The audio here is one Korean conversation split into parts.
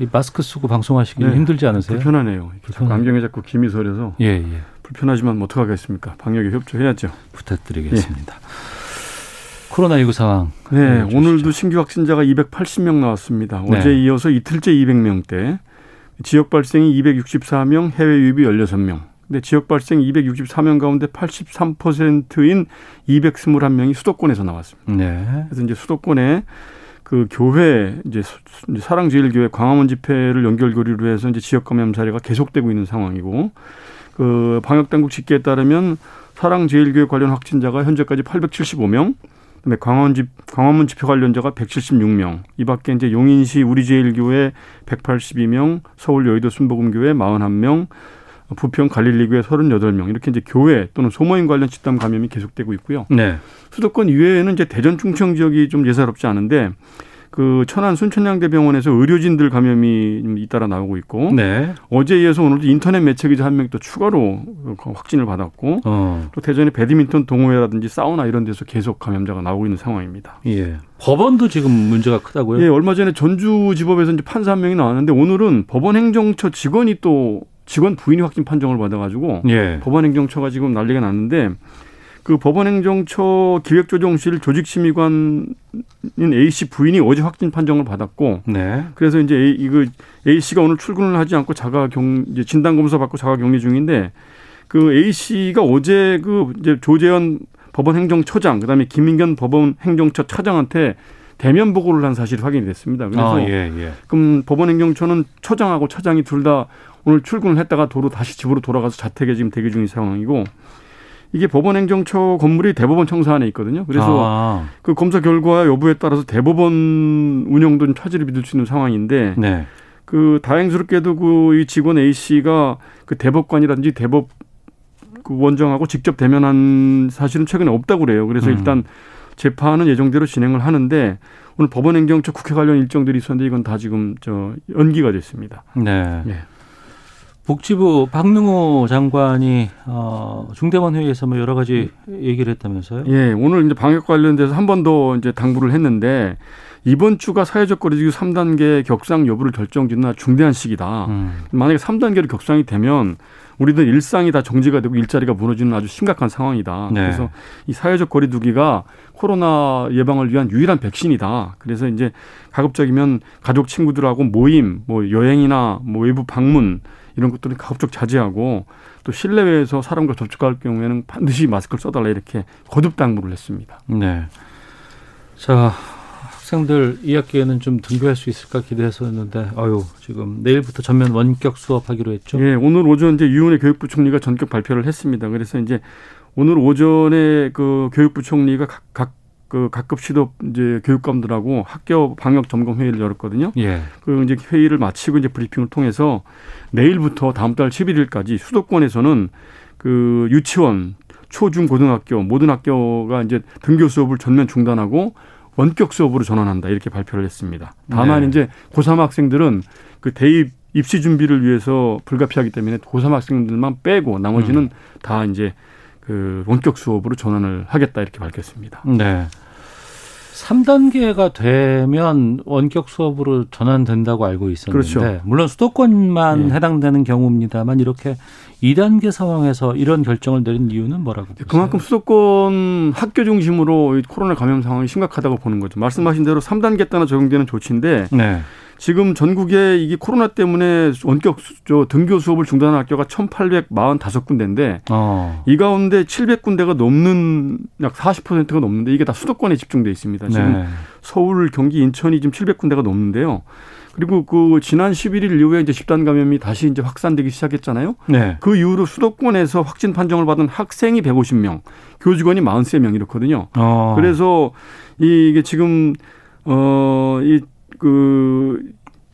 이 마스크 쓰고 방송하시기 네, 힘들지 않으세요? 불편하네요. 불편하네요. 안경에 자꾸 김이 서려서 예, 예. 불편하지만 뭐 어떡하겠습니까? 방역에 협조해야죠. 부탁드리겠습니다. 코로나19 상황. 네, 알려주시죠. 오늘도 신규 확진자가 280명 나왔습니다. 네. 어제 이어서 이틀째 200명대. 지역 발생이 264명, 해외 유입이 16명. 근데 지역 발생 264명 가운데 83%인 221명이 수도권에서 나왔습니다. 네. 그래서 이제 수도권에 그 교회 이제 사랑제일교회 광화문 집회를 연결고리로 해서 이제 지역 감염 사례가 계속되고 있는 상황이고 그 방역 당국 집계에 따르면 사랑제일교회 관련 확진자가 현재까지 875명, 그다음에 광화문 집 광화문 집회 관련자가 176명. 이 밖에 이제 용인시 우리제일교회 182명, 서울 여의도 순복음교회 41명, 부평 갈릴리교회 38명 이렇게 이제 교회 또는 소모임 관련 집단 감염이 계속되고 있고요. 네. 수도권 이외에는 이제 대전 충청 지역이 좀 예사롭지 않은데 그 천안 순천향대병원에서 의료진들 감염이 좀 잇따라 나오고 있고 네. 어제 이어서 오늘도 인터넷 매체 기자 한명또 추가로 확진을 받았고 어. 또 대전의 배드민턴 동호회라든지 사우나 이런 데서 계속 감염자가 나오고 있는 상황입니다. 예. 법원도 지금 문제가 크다고요? 예, 얼마 전에 전주지법에서 이제 판사 한 명이 나왔는데 오늘은 법원 행정처 직원이 또 직원 부인이 확진 판정을 받아가지고 예. 법원행정처가 지금 난리가 났는데 그 법원행정처 기획조정실 조직심의관인 A 씨 부인이 어제 확진 판정을 받았고 네. 그래서 이제 A, 이거 A 씨가 오늘 출근을 하지 않고 자가 경 이제 진단 검사 받고 자가 격리 중인데 그 A 씨가 어제 그 이제 조재현 법원행정처장 그다음에 김민견 법원행정처 차장한테 대면 보고를 한 사실이 확인이 됐습니다. 그래서 아, 예, 예. 그럼 법원행정처는 처장하고 차장이 둘 다 오늘 출근을 했다가 도로 다시 집으로 돌아가서 자택에 지금 대기 중인 상황이고 이게 법원행정처 건물이 대법원 청사 안에 있거든요. 그래서 아, 그 검사 결과 여부에 따라서 대법원 운영도 좀 차질을 빚을 수 있는 상황인데 네. 그 다행스럽게도 그 이 직원 A 씨가 그 대법관이라든지 대법 그 원장하고 직접 대면한 사실은 최근에 없다고 그래요. 그래서 음. 일단 재판은 예정대로 진행을 하는데 오늘 법원행정처 국회 관련 일정들이 있었는데 이건 다 지금 저 연기가 됐습니다. 네. 예. 복지부 박능호 장관이 어, 중대본 회의에서 뭐 여러 가지 얘기를 했다면서요? 예, 오늘 이제 방역 관련돼서 한 번 더 이제 당부를 했는데 이번 주가 사회적 거리두기 3단계 격상 여부를 결정짓는 아주 중대한 시기다. 음. 만약에 3단계로 격상이 되면 우리들 일상이 다 정지가 되고 일자리가 무너지는 아주 심각한 상황이다. 네. 그래서 이 사회적 거리두기가 코로나 예방을 위한 유일한 백신이다. 그래서 이제 가급적이면 가족 친구들하고 모임, 뭐 여행이나 뭐 외부 방문 이런 것들은 가급적 자제하고 또 실내외에서 사람과 접촉할 경우에는 반드시 마스크를 써달라 이렇게 거듭 당부를 했습니다. 네. 자, 학생들 2학기에는 좀 등교할 수 있을까 기대했었는데, 아유, 지금 내일부터 전면 원격 수업하기로 했죠? 예, 오늘 오전 이제 유은혜 교육부 총리가 전격 발표를 했습니다. 그래서 이제 오늘 오전에 그 교육부 총리가 각, 각, 그 각급 시도 이제 교육감들하고 학교 방역 점검 회의를 열었거든요. 예. 그 이제 회의를 마치고 이제 브리핑을 통해서 내일부터 다음 달 11일까지 수도권에서는 그 유치원, 초, 중, 고등학교 모든 학교가 이제 등교 수업을 전면 중단하고 원격 수업으로 전환한다 이렇게 발표를 했습니다. 다만 네. 이제 고3 학생들은 그 대입 입시 준비를 위해서 불가피하기 때문에 고3 학생들만 빼고 나머지는 음. 다 이제 그 원격 수업으로 전환을 하겠다 이렇게 밝혔습니다. 네. 3단계가 되면 원격 수업으로 전환된다고 알고 있었는데 그렇죠. 물론 수도권만 예. 해당되는 경우입니다만 이렇게 2단계 상황에서 이런 결정을 내린 이유는 뭐라고 보세요? 그만큼 수도권 학교 중심으로 이 코로나 감염 상황이 심각하다고 보는 거죠. 말씀하신 대로 3단계 따라 적용되는 조치인데 네. 지금 전국에 이게 코로나 때문에 원격 수- 저 등교 수업을 중단한 학교가 1,845군데인데 어. 이 가운데 700군데가 넘는 약 40%가 넘는데 이게 다 수도권에 집중돼 있습니다. 지금 네. 서울, 경기, 인천이 지금 700군데가 넘는데요. 그리고 그 지난 11일 이후에 이제 집단 감염이 다시 이제 확산되기 시작했잖아요. 네. 그 이후로 수도권에서 확진 판정을 받은 학생이 150명, 교직원이 43명 이렇거든요. 어. 그래서 이게 지금 어이 그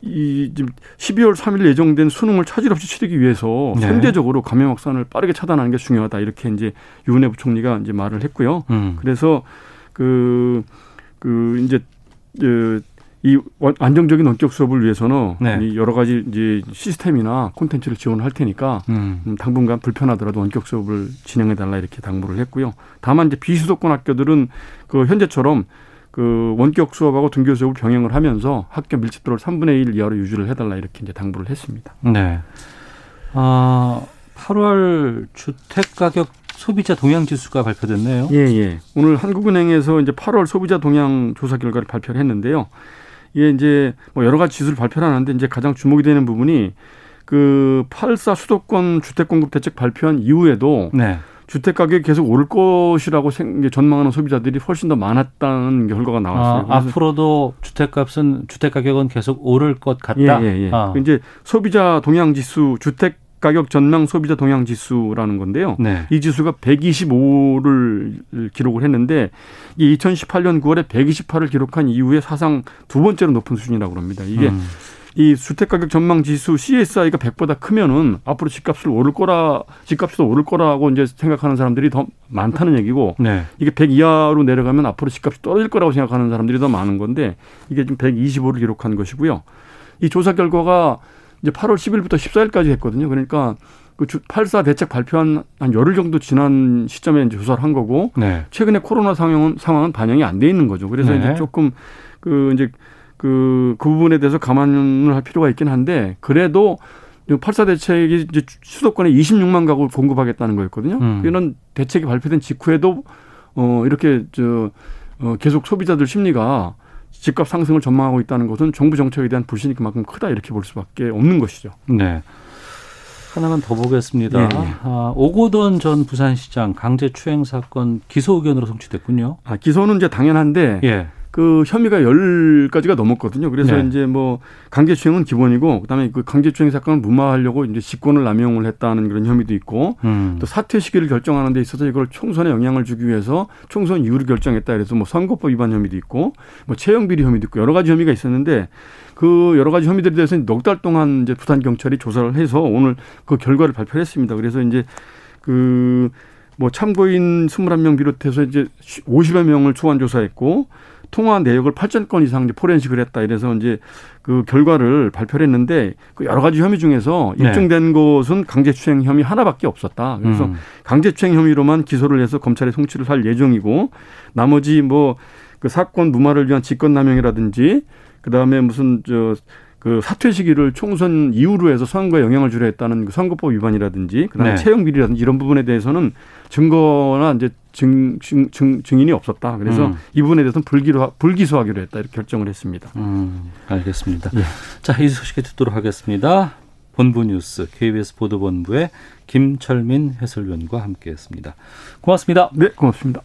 이 지금 12월 3일 예정된 수능을 차질 없이 치르기 위해서 네. 선제적으로 감염 확산을 빠르게 차단하는 게 중요하다 이렇게 이제 유은혜 부총리가 이제 말을 했고요. 음. 그래서 그, 그, 이제, 그, 이 원- 안정적인 원격 수업을 위해서는 네. 이 여러 가지 이제 시스템이나 콘텐츠를 지원할 테니까 음. 음, 당분간 불편하더라도 원격 수업을 진행해 달라 이렇게 당부를 했고요. 다만 이제 비수도권 학교들은 그 현재처럼 그 원격 수업하고 등교 수업을 병행을 하면서 학교 밀집도를 3분의 1 이하로 유지를 해달라 이렇게 이제 당부를 했습니다. 네. 아, 8월 주택 가격 소비자 동향 지수가 발표됐네요. 예, 예. 오늘 한국은행에서 이제 8월 소비자 동향 조사 결과를 발표를 했는데요. 이게 이제 뭐 여러 가지 지수를 발표를 하는데 이제 가장 주목이 되는 부분이 그 8사 수도권 주택 공급 대책 발표한 이후에도 네. 주택 가격이 계속 오를 것이라고 생- 전망하는 소비자들이 훨씬 더 많았다는 결과가 나왔어요. 아, 앞으로도 주택값은 주택 가격은 계속 오를 것 같다. 예, 예, 예. 아. 이제 소비자 동향 지수, 주택 가격 전망 소비자 동향 지수라는 건데요. 네. 이 지수가 125를 기록을 했는데 이 2018년 9월에 128을 기록한 이후에 사상 두 번째로 높은 수준이라고 합니다. 이게 음. 이 주택 가격 전망 지수 CSI가 100보다 크면은 앞으로 집값을 오를 거라 집값도 오를 거라고 이제 생각하는 사람들이 더 많다는 얘기고 네. 이게 100 이하로 내려가면 앞으로 집값이 떨어질 거라고 생각하는 사람들이 더 많은 건데 이게 지금 125를 기록한 것이고요. 이 조사 결과가 이제 8월 10일부터 14일까지 했거든요. 그러니까 그 8사 대책 발표한 한 열흘 정도 지난 시점에 이제 조사를 한 거고 네. 최근에 코로나 상황은 상황은 반영이 안 돼 있는 거죠. 그래서 네. 이제 조금 그 이제 그, 그 부분에 대해서 감안을 할 필요가 있긴 한데 그래도 8사 대책이 이제 수도권에 26만 가구 공급하겠다는 거였거든요. 음. 이런 대책이 발표된 직후에도 어 이렇게 저 어, 계속 소비자들 심리가 집값 상승을 전망하고 있다는 것은 정부 정책에 대한 불신이 그만큼 크다 이렇게 볼 수밖에 없는 것이죠. 네. 하나만 더 보겠습니다. 예, 예. 아, 오고돈 전 부산시장 강제 추행 사건 기소 의견으로 송치됐군요. 아, 기소는 이제 당연한데 예. 그 혐의가 열 가지가 넘었거든요. 그래서 네. 이제 뭐 강제추행은 기본이고 그다음에 그 강제추행 사건을 무마하려고 이제 직권을 남용을 했다는 그런 혐의도 있고 음. 또 사퇴 시기를 결정하는 데 있어서 이걸 총선에 영향을 주기 위해서 총선 이후를 결정했다 그래서 뭐 선거법 위반 혐의도 있고 뭐 채용 비리 혐의도 있고 여러 가지 혐의가 있었는데 그 여러 가지 혐의들에 대해서 넉 달 동안 이제 부산 경찰이 조사를 해서 오늘 그 결과를 발표했습니다. 그래서 이제 그뭐 참고인 21명 비롯해서 이제 50여 명을 초안 조사했고 통화 내역을 8천 건 이상 이제 포렌식을 했다. 이래서 이제 그 결과를 발표를 했는데 그 여러 가지 혐의 중에서 네. 입증된 것은 강제추행 혐의 하나밖에 없었다. 그래서 음. 강제추행 혐의로만 기소를 해서 검찰에 송치를 할 예정이고 나머지 뭐 그 사건 무마를 위한 직권남용이라든지 그다음에 무슨 저 그 사퇴 시기를 총선 이후로 해서 선거에 영향을 주려 했다는 그 선거법 위반이라든지 그다음에 네. 채용 비리라든지 이런 부분에 대해서는 증거나 이제 증, 증, 증, 증인이 없었다. 그래서 음. 이 부분에 대해서는 불기로, 불기소하기로 했다. 이렇게 결정을 했습니다. 음, 알겠습니다. 예. 자, 이 소식에 듣도록 하겠습니다. 본부 뉴스 KBS 보도본부의 김철민 해설위원과 함께했습니다. 고맙습니다. 네, 고맙습니다.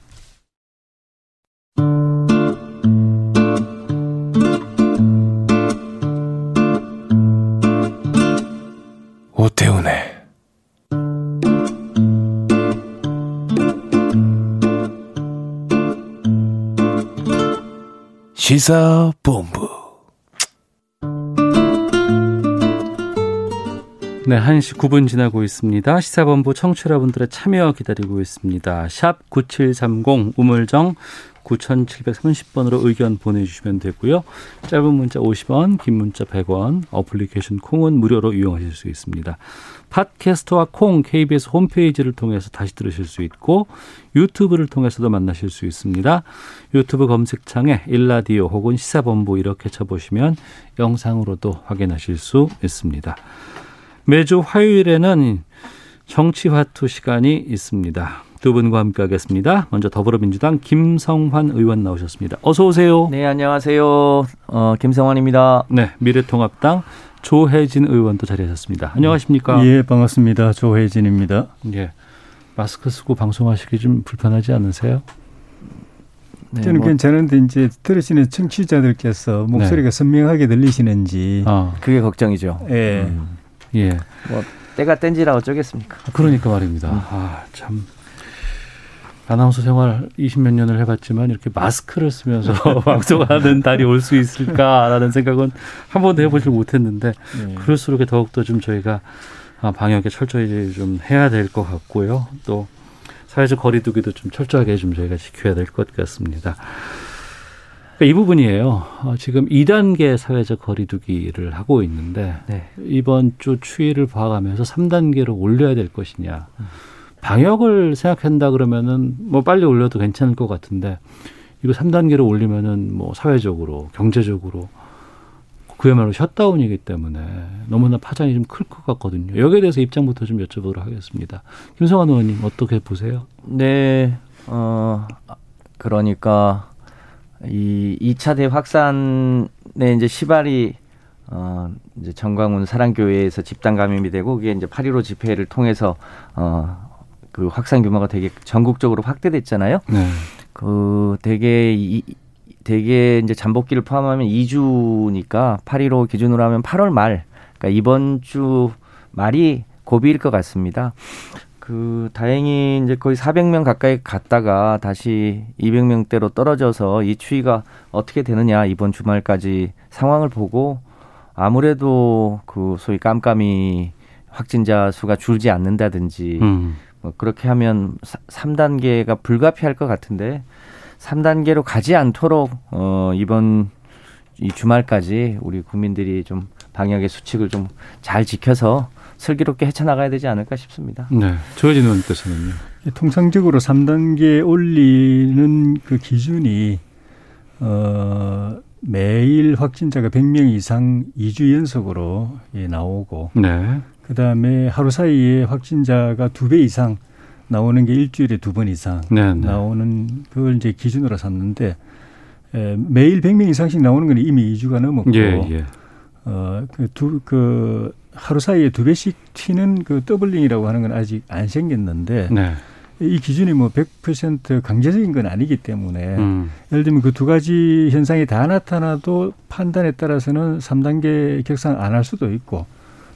시사본부 네, 1시 9분 지나고 있습니다. 시사본부 청취자분들의 참여 기다리고 있습니다. 샵 9730 우물정 9730번으로 의견 보내주시면 되고요. 짧은 문자 50원, 긴 문자 100원, 어플리케이션 콩은 무료로 이용하실 수 있습니다. 팟캐스트와 콩 KBS 홈페이지를 통해서 다시 들으실 수 있고 유튜브를 통해서도 만나실 수 있습니다. 유튜브 검색창에 일라디오 혹은 시사본부 이렇게 쳐보시면 영상으로도 확인하실 수 있습니다. 매주 화요일에는 정치화투 시간이 있습니다. 두 분과 함께하겠습니다. 먼저 더불어민주당 김성환 의원 나오셨습니다. 어서 오세요. 네, 안녕하세요. 어, 김성환입니다. 네, 미래통합당 조혜진 의원도 자리하셨습니다. 안녕하십니까? 예, 반갑습니다. 조혜진입니다. 예. 마스크 쓰고 방송하시기 좀 불편하지 않으세요? 네, 저는 뭐, 괜찮은데 이제 들으시는 청취자들께서 목소리가 네. 선명하게 들리시는지 어. 그게 걱정이죠. 예. 음. 예. 뭐 때가 땐지라 어쩌겠습니까? 그러니까 말입니다. 음. 아, 참 아나운서 생활 20몇 년을 해봤지만 이렇게 마스크를 쓰면서 방송하는 달이 올 수 있을까라는 생각은 한 번도 해보질 못했는데 네. 그럴수록 더욱더 좀 저희가 아, 방역에 철저히 좀 해야 될 것 같고요. 또 사회적 거리두기도 좀 철저하게 좀 저희가 지켜야 될 것 같습니다. 그러니까 이 부분이에요. 어, 지금 2단계 사회적 거리두기를 하고 있는데 네. 이번 주 추이를 봐가면서 3단계로 올려야 될 것이냐. 음. 방역을 생각한다 그러면은 뭐 빨리 올려도 괜찮을 것 같은데 이거 3단계로 올리면은 뭐 사회적으로 경제적으로 그야말로 셧다운이기 때문에 너무나 파장이 좀 클 것 같거든요. 여기에 대해서 입장부터 좀 여쭤보도록 하겠습니다. 김성환 의원님 어떻게 보세요? 네, 어 그러니까 이 2차 대확산의 이제 시발이 어 이제 정광훈 사랑교회에서 집단 감염이 되고 그게 이제 8.15 집회를 통해서 어 그 확산 규모가 되게 전국적으로 확대됐잖아요. 네. 그 되게 이 되게 이제 잠복기를 포함하면 2주니까 8.15 기준으로 하면 8월 말, 그러니까 이번 주 말이 고비일 것 같습니다. 그 다행히 이제 거의 400명 가까이 갔다가 다시 200명대로 떨어져서 이 추이가 어떻게 되느냐 이번 주말까지 상황을 보고 아무래도 그 소위 깜깜이 확진자 수가 줄지 않는다든지 음. 뭐 그렇게 하면 3단계가 불가피할 것 같은데 3단계로 가지 않도록 어 이번 이 주말까지 우리 국민들이 좀 방역의 수칙을 좀 잘 지켜서 슬기롭게 헤쳐나가야 되지 않을까 싶습니다. 네. 조혜진 의원께서는요. 통상적으로 3단계 올리는 그 기준이 어 매일 확진자가 100명 이상 2주 연속으로 예, 나오고 네. 그 다음에 하루 사이에 확진자가 두 배 이상 나오는 게 일주일에 두 번 이상 네네. 네. 나오는 그걸 이제 기준으로 샀는데 에, 매일 100명 이상씩 나오는 건 이미 2주가 넘었고 예, 예. 어, 그 두, 그 하루 사이에 두 배씩 튀는 그 doubling이라고 하는 건 아직 안 생겼는데 네. 이 기준이 뭐 100% 강제적인 건 아니기 때문에 음. 예를 들면 그 두 가지 현상이 다 나타나도 판단에 따라서는 3단계 격상 안 할 수도 있고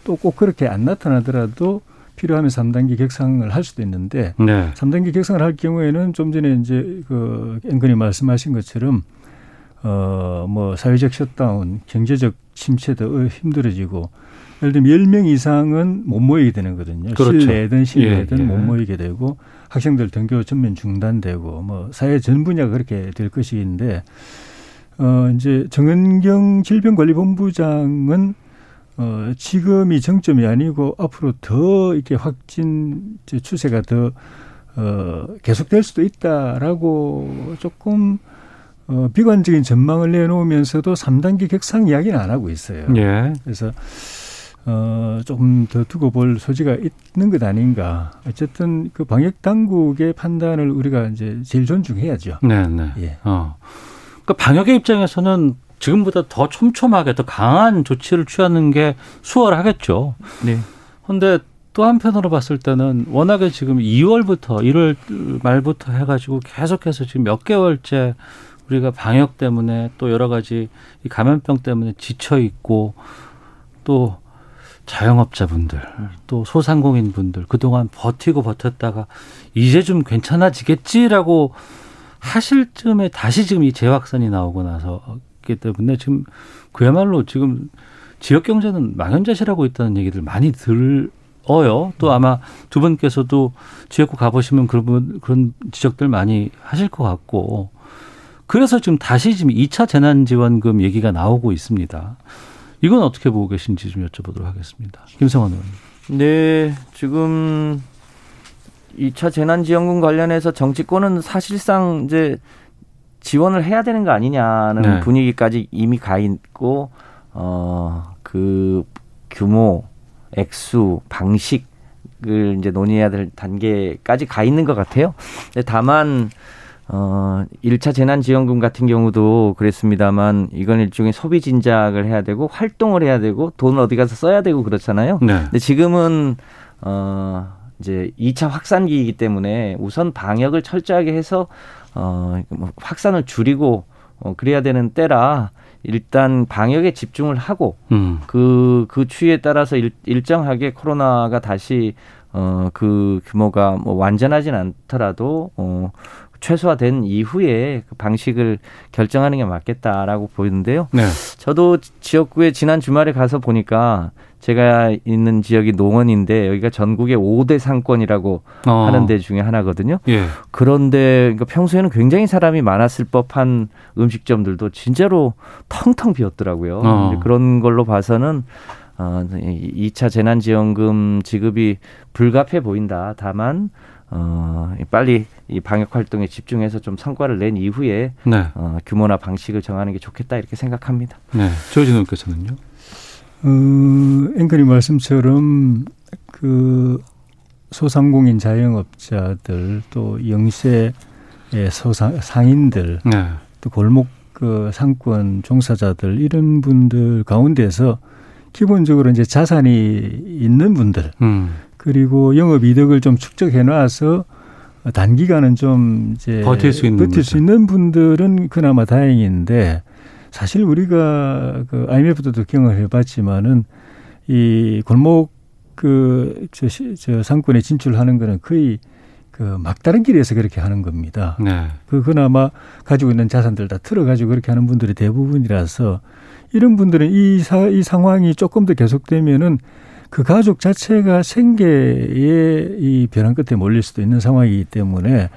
또 꼭 그렇게 안 나타나더라도 필요하면 3단계 격상을 할 수도 있는데 네. 3단계 격상을 할 경우에는 좀 전에 이제 그 앵커님 말씀하신 것처럼 어 뭐 사회적 셧다운, 경제적 침체도 힘들어지고 예를 들면 10명 이상은 못 모이게 되는 거거든요. 그렇죠. 실내든 실내든 예, 예. 못 모이게 되고 학생들 등교 전면 중단되고 뭐 사회 전 분야가 그렇게 될 것인데 어 이제 정은경 질병관리본부장은 어, 지금이 정점이 아니고 앞으로 더 이렇게 확진 추세가 더 어, 계속될 수도 있다라고 조금 어, 비관적인 전망을 내놓으면서도 3단계 격상 이야기는 안 하고 있어요. 예. 그래서 어, 조금 더 두고 볼 소지가 있는 것 아닌가. 어쨌든 그 방역 당국의 판단을 우리가 이제 제일 존중해야죠. 네, 네. 예. 어. 그러니까 방역의 입장에서는 지금보다 더 촘촘하게 더 강한 조치를 취하는 게 수월하겠죠. 네. 그런데 또 한편으로 봤을 때는 워낙에 지금 2월부터 1월 말부터 해가지고 계속해서 지금 몇 개월째 우리가 방역 때문에 또 여러 가지 이 감염병 때문에 지쳐 있고 또 자영업자분들 또 소상공인분들 그동안 버티고 버텼다가 이제 좀 괜찮아지겠지라고 하실 쯤에 다시 지금 이 재확산이 나오고 나서 있기 때문에 지금 그야말로 지금 지역 경제는 망연자실하고 있다는 얘기들 많이 들어요. 또 아마 두 분께서도 지역구 가보시면 그런 그런 지적들 많이 하실 것 같고 그래서 지금 다시 지금 2차 재난지원금 얘기가 나오고 있습니다. 이건 어떻게 보고 계신지 좀 여쭤보도록 하겠습니다. 김성환 의원님. 네, 지금 2차 재난지원금 관련해서 정치권은 사실상 이제 지원을 해야 되는 거 아니냐는 네. 분위기까지 이미 가 있고 어그 규모, 액수, 방식을 이제 논의해야 될 단계까지 가 있는 것 같아요. 다만 어 1차 재난지원금 같은 경우도 그랬습니다만 이건 일종의 소비 진작을 해야 되고 활동을 해야 되고 돈을 어디 가서 써야 되고 그렇잖아요. 네. 근데 지금은 어 이제 2차 확산기이기 때문에 우선 방역을 철저하게 해서 어, 뭐 확산을 줄이고 어, 그래야 되는 때라 일단 방역에 집중을 하고 음. 그, 그 추이에 따라서 일, 일정하게 코로나가 다시 어, 그 규모가 뭐 완전하진 않더라도 어, 최소화된 이후에 그 방식을 결정하는 게 맞겠다라고 보이는데요. 네. 저도 지역구에 지난 주말에 가서 보니까 제가 있는 지역이 농원인데 여기가 전국의 5대 상권이라고 어. 하는 데 중에 하나거든요. 예. 그런데 그러니까 평소에는 굉장히 사람이 많았을 법한 음식점들도 진짜로 텅텅 비었더라고요. 어. 그런 걸로 봐서는 어, 2차 재난지원금 지급이 불가피해 보인다. 다만 어, 빨리 이 방역 활동에 집중해서 좀 성과를 낸 이후에 네. 어, 규모나 방식을 정하는 게 좋겠다 이렇게 생각합니다. 네. 조진 의원께서는요? 어, 앵커님 말씀처럼 그 소상공인 자영업자들 또 영세의 소상 상인들 네. 또 골목 그 상권 종사자들 이런 분들 가운데서 기본적으로 이제 자산이 있는 분들 음. 그리고 영업 이득을 좀 축적해 놔서 단기간은 좀 이제 버틸 수 있는 버틸 수 있는 분들은 그나마 다행인데 사실 우리가 그 IMF도 경험해 봤지만은 이 골목 그, 저, 저 상권에 진출하는 거는 거의 그 막다른 길에서 그렇게 하는 겁니다. 네. 그 그나마 가지고 있는 자산들 다 틀어 가지고 그렇게 하는 분들이 대부분이라서 이런 분들은 이, 사, 이 상황이 조금 더 계속되면은 그 가족 자체가 생계의 이 변환 끝에 몰릴 수도 있는 상황이기 때문에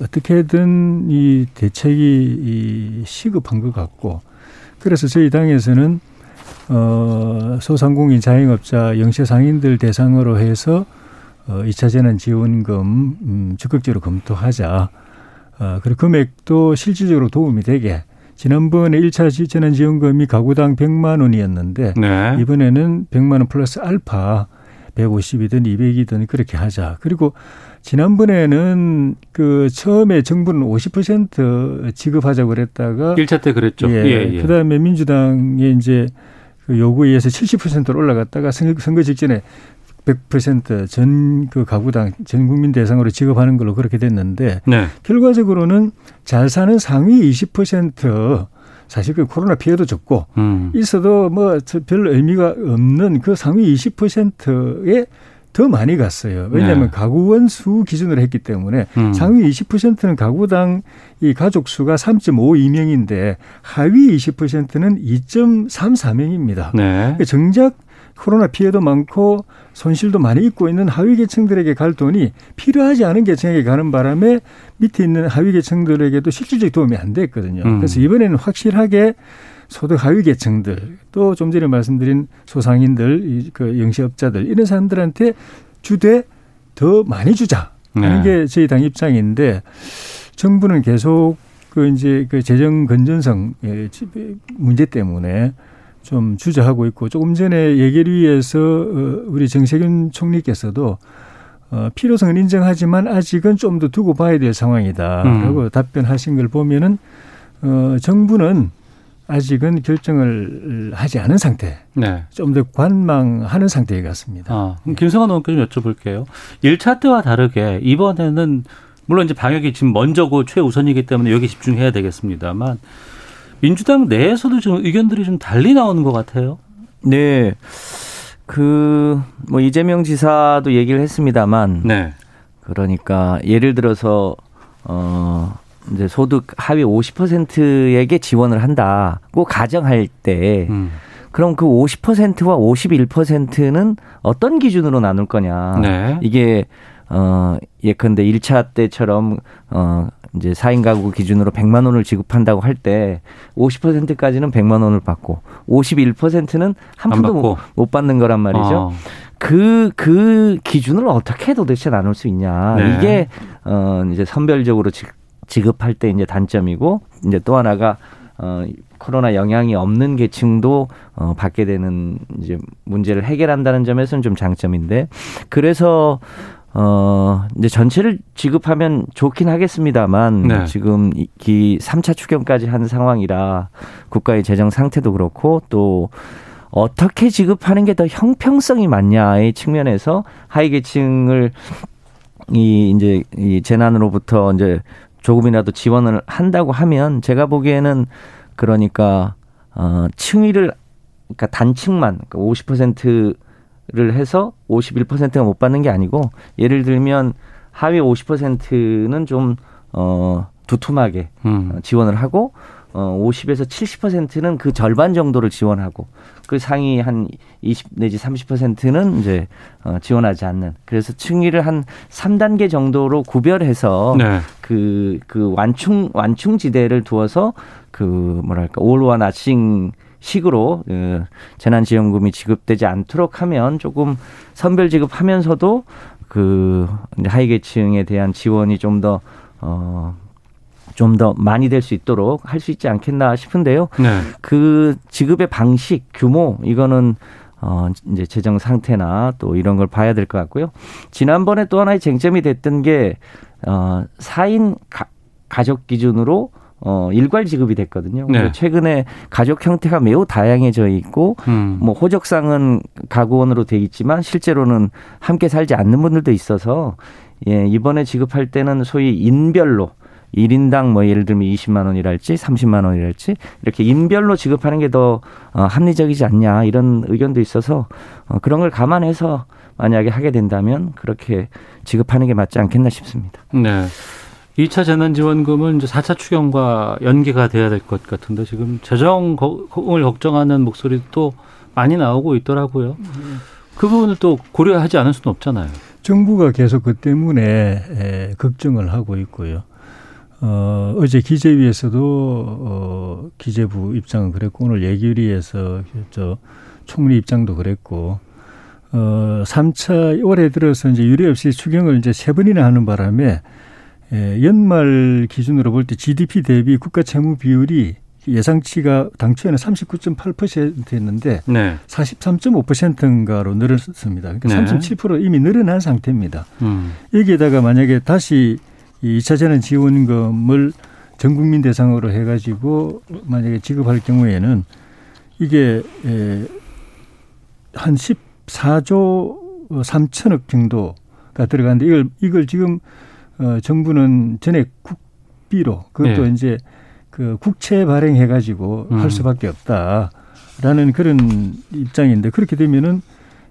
어떻게든 이 대책이 이 시급한 것 같고 그래서 저희 당에서는 어, 소상공인 자영업자 영세 상인들 대상으로 해서 어, 2차 재난 지원금 음, 적극적으로 검토하자. 어, 그리고 금액도 실질적으로 도움이 되게. 지난번에 1차 재난 지원금이 가구당 100만 원이었는데 네. 이번에는 100만 원 플러스 알파 150이든 200이든 그렇게 하자. 그리고 지난번에는 그 처음에 정부는 50% 지급하자고 그랬다가 1차 때 그랬죠. 예. 예, 예. 그다음에 민주당의 이제 그 요구에 의해서 70%로 올라갔다가 선거, 선거 직전에 100%전 그 가구당 전 국민 대상으로 지급하는 걸로 그렇게 됐는데 네. 결과적으로는 잘 사는 상위 20% 사실 그 코로나 피해도 적고 음. 있어도 뭐 별 의미가 없는 그 상위 20%의 더 많이 갔어요. 왜냐하면 네. 가구원 수 기준으로 했기 때문에 음. 상위 20%는 가구당 이 가족 수가 3.52명인데 하위 20%는 2.34명입니다. 네. 그러니까 정작 코로나 피해도 많고 손실도 많이 입고 있는 하위 계층들에게 갈 돈이 필요하지 않은 계층에게 가는 바람에 밑에 있는 하위 계층들에게도 실질적 도움이 안 됐거든요. 음. 그래서 이번에는 확실하게 소득 하위 계층들 또 좀 전에 말씀드린 소상인들 그 영시업자들 이런 사람들한테 주되 더 많이 주자 하는 네. 게 저희 당 입장인데 정부는 계속 그 이제 그 재정 건전성 문제 때문에 좀 주저하고 있고 조금 전에 예결위에서 어, 우리 정세균 총리께서도 어, 필요성은 인정하지만 아직은 좀 더 두고 봐야 될 상황이다라고 음. 답변하신 걸 보면은 어, 정부는 아직은 결정을 하지 않은 상태. 네. 좀 더 관망하는 상태 같습니다. 아, 그럼 김성환 의원께 좀 여쭤볼게요. 1차 때와 다르게 이번에는 물론 이제 방역이 지금 먼저고 최우선이기 때문에 여기 집중해야 되겠습니다만 민주당 내에서도 좀 의견들이 좀 달리 나오는 것 같아요. 네. 그, 뭐, 이재명 지사도 얘기를 했습니다만. 네. 그러니까, 예를 들어서, 어, 이제 소득 하위 50%에게 지원을 한다고 가정할 때 음. 그럼 그 50%와 51%는 어떤 기준으로 나눌 거냐. 네. 이게 어 예컨대 1차 때처럼 어 이제 4인 가구 기준으로 100만 원을 지급한다고 할 때 50%까지는 100만 원을 받고 51%는 한 푼도 못, 못 받는 거란 말이죠. 어. 그, 그 기준을 어떻게 도대체 나눌 수 있냐. 네. 이게, 어, 이제 선별적으로 지급할 때 이제 단점이고, 이제 또 하나가, 어, 코로나 영향이 없는 계층도 어, 받게 되는 이제 문제를 해결한다는 점에서는 좀 장점인데 그래서 어, 이제 전체를 지급하면 좋긴 하겠습니다만 네. 지금 이 3차 추경까지 한 상황이라 국가의 재정 상태도 그렇고 또 어떻게 지급하는 게 더 형평성이 맞냐의 측면에서 하위 계층을 이 이제 이 재난으로부터 이제 조금이라도 지원을 한다고 하면 제가 보기에는 그러니까 어 층위를 그러니까 단층만 그러니까 50% 를 해서 51%가 못 받는 게 아니고 예를 들면 하위 50%는 좀 어 두툼하게 음. 어, 지원을 하고 어 50에서 70%는 그 절반 정도를 지원하고 그 상위 한 20 내지 30%는 이제 어 지원하지 않는 그래서 층위를 한 3단계 정도로 구별해서 네. 그, 그 완충, 완충 지대를 두어서 그 뭐랄까, 올와 나싱 식으로 그 재난지원금이 지급되지 않도록 하면 조금 선별 지급하면서도 그 하위 계층에 대한 지원이 좀 더 어, 좀 더 많이 될 수 있도록 할 수 있지 않겠나 싶은데요. 네. 그 지급의 방식, 규모 이거는 어 이제 재정 상태나 또 이런 걸 봐야 될 것 같고요. 지난번에 또 하나의 쟁점이 됐던 게 어, 4인 가, 가족 기준으로 어, 일괄 지급이 됐거든요. 네. 최근에 가족 형태가 매우 다양해져 있고, 음. 뭐 호적상은 가구원으로 돼 있지만 실제로는 함께 살지 않는 분들도 있어서, 예, 이번에 지급할 때는 소위 인별로 1인당 뭐 예를 들면 20만 원이랄지 30만 원이랄지 이렇게 인별로 지급하는 게더 어, 합리적이지 않냐 이런 의견도 있어서 어, 그런 걸 감안해서 만약에 하게 된다면 그렇게 지급하는 게 맞지 않겠나 싶습니다. 네. 2차 재난지원금은 이제 4차 추경과 연계가 돼야 될 것 같은데 지금 재정을 걱정하는 목소리도 많이 나오고 있더라고요. 그 부분을 또 고려하지 않을 수는 없잖아요. 정부가 계속 그 때문에 에, 걱정을 하고 있고요. 어, 어제 기재위에서도 어, 기재부 입장은 그랬고 오늘 예결위에서 저 총리 입장도 그랬고 어, 3차 올해 들어서 이제 유례 없이 추경을 이제 세 번이나 하는 바람에 예, 연말 기준으로 볼 때 GDP 대비 국가 채무 비율이 예상치가 당초에는 39.8%였는데 네. 43.5%인가로 늘었습니다. 그러니까 네. 37% 이미 늘어난 상태입니다. 음. 여기에다가 만약에 다시 이 2차 재난 지원금을 전 국민 대상으로 해가지고 만약에 지급할 경우에는 이게 에, 한 14조 3천억 정도가 들어가는데 이걸 이걸 지금 어, 정부는 전액 국비로 그것도 네. 이제 그 국채 발행해 가지고 음. 할 수밖에 없다라는 그런 입장인데 그렇게 되면은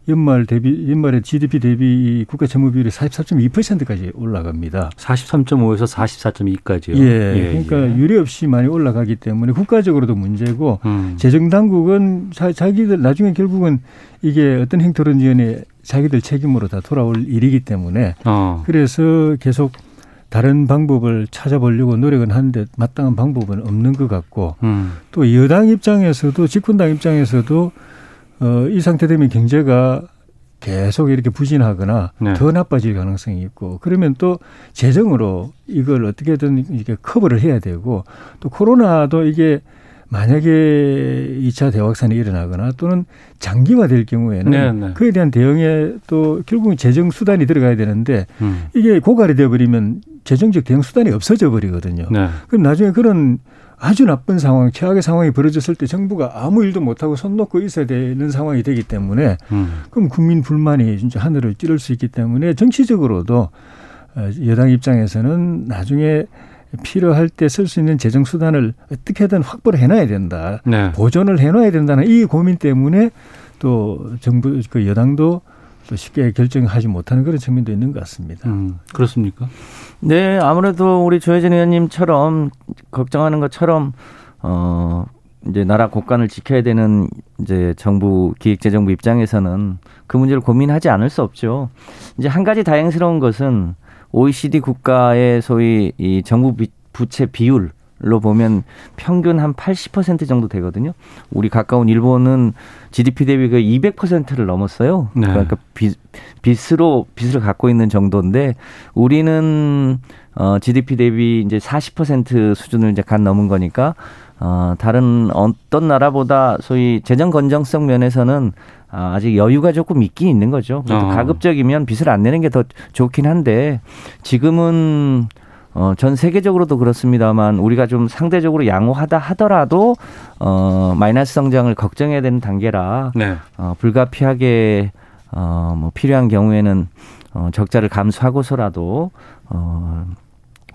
연말 대비 연말에 GDP 대비 국가 채무 비율이 44.2%까지 올라갑니다. 43.5에서 44.2까지요. 예. 예 그러니까 예. 유례 없이 많이 올라가기 때문에 국가적으로도 문제고 음. 재정 당국은 자, 자기들 나중에 결국은 이게 어떤 행토론위원회 자기들 책임으로 다 돌아올 일이기 때문에 어. 그래서 계속 다른 방법을 찾아보려고 노력은 하는데 마땅한 방법은 없는 것 같고 음. 또 여당 입장에서도 집권당 입장에서도 어, 이 상태 되면 경제가 계속 이렇게 부진하거나 네. 더 나빠질 가능성이 있고 그러면 또 재정으로 이걸 어떻게든 이렇게 커버를 해야 되고 또 코로나도 이게 만약에 2차 대확산이 일어나거나 또는 장기화될 경우에는 네, 네. 그에 대한 대응에 또 결국은 재정 수단이 들어가야 되는데 음. 이게 고갈이 되어버리면 재정적 대응 수단이 없어져 버리거든요. 네. 그럼 나중에 그런 아주 나쁜 상황, 최악의 상황이 벌어졌을 때 정부가 아무 일도 못하고 손 놓고 있어야 되는 상황이 되기 때문에 음. 그럼 국민 불만이 진짜 하늘을 찌를 수 있기 때문에 정치적으로도 어, 여당 입장에서는 나중에 필요할 때 쓸 수 있는 재정 수단을 어떻게든 확보를 해놔야 된다. 네. 보존을 해놔야 된다는 이 고민 때문에 또 정부 그 여당도 또 쉽게 결정하지 못하는 그런 측면도 있는 것 같습니다. 음, 그렇습니까? 네, 아무래도 우리 조혜진 의원님처럼 걱정하는 것처럼 어 이제 나라 국간을 지켜야 되는 이제 정부 기획재정부 입장에서는 그 문제를 고민하지 않을 수 없죠. 이제 한 가지 다행스러운 것은 OECD 국가의 소위 이 정부 부채 비율 로 보면 평균 한 80% 정도 되거든요. 우리 가까운 일본은 GDP 대비가 200%를 넘었어요. 네. 그러니까 빚, 빚으로 빚을 갖고 있는 정도인데 우리는 어 GDP 대비 이제 40% 수준을 이제 간 넘은 거니까 어 다른 어떤 나라보다 소위 재정 건정성 면에서는 아, 아직 여유가 조금 있긴 있는 거죠. 어. 가급적이면 빚을 안 내는 게 더 좋긴 한데 지금은 어, 전 세계적으로도 그렇습니다만 우리가 좀 상대적으로 양호하다 하더라도 어, 마이너스 성장을 걱정해야 되는 단계라 네. 어, 불가피하게 어, 뭐 필요한 경우에는 어, 적자를 감수하고서라도 어,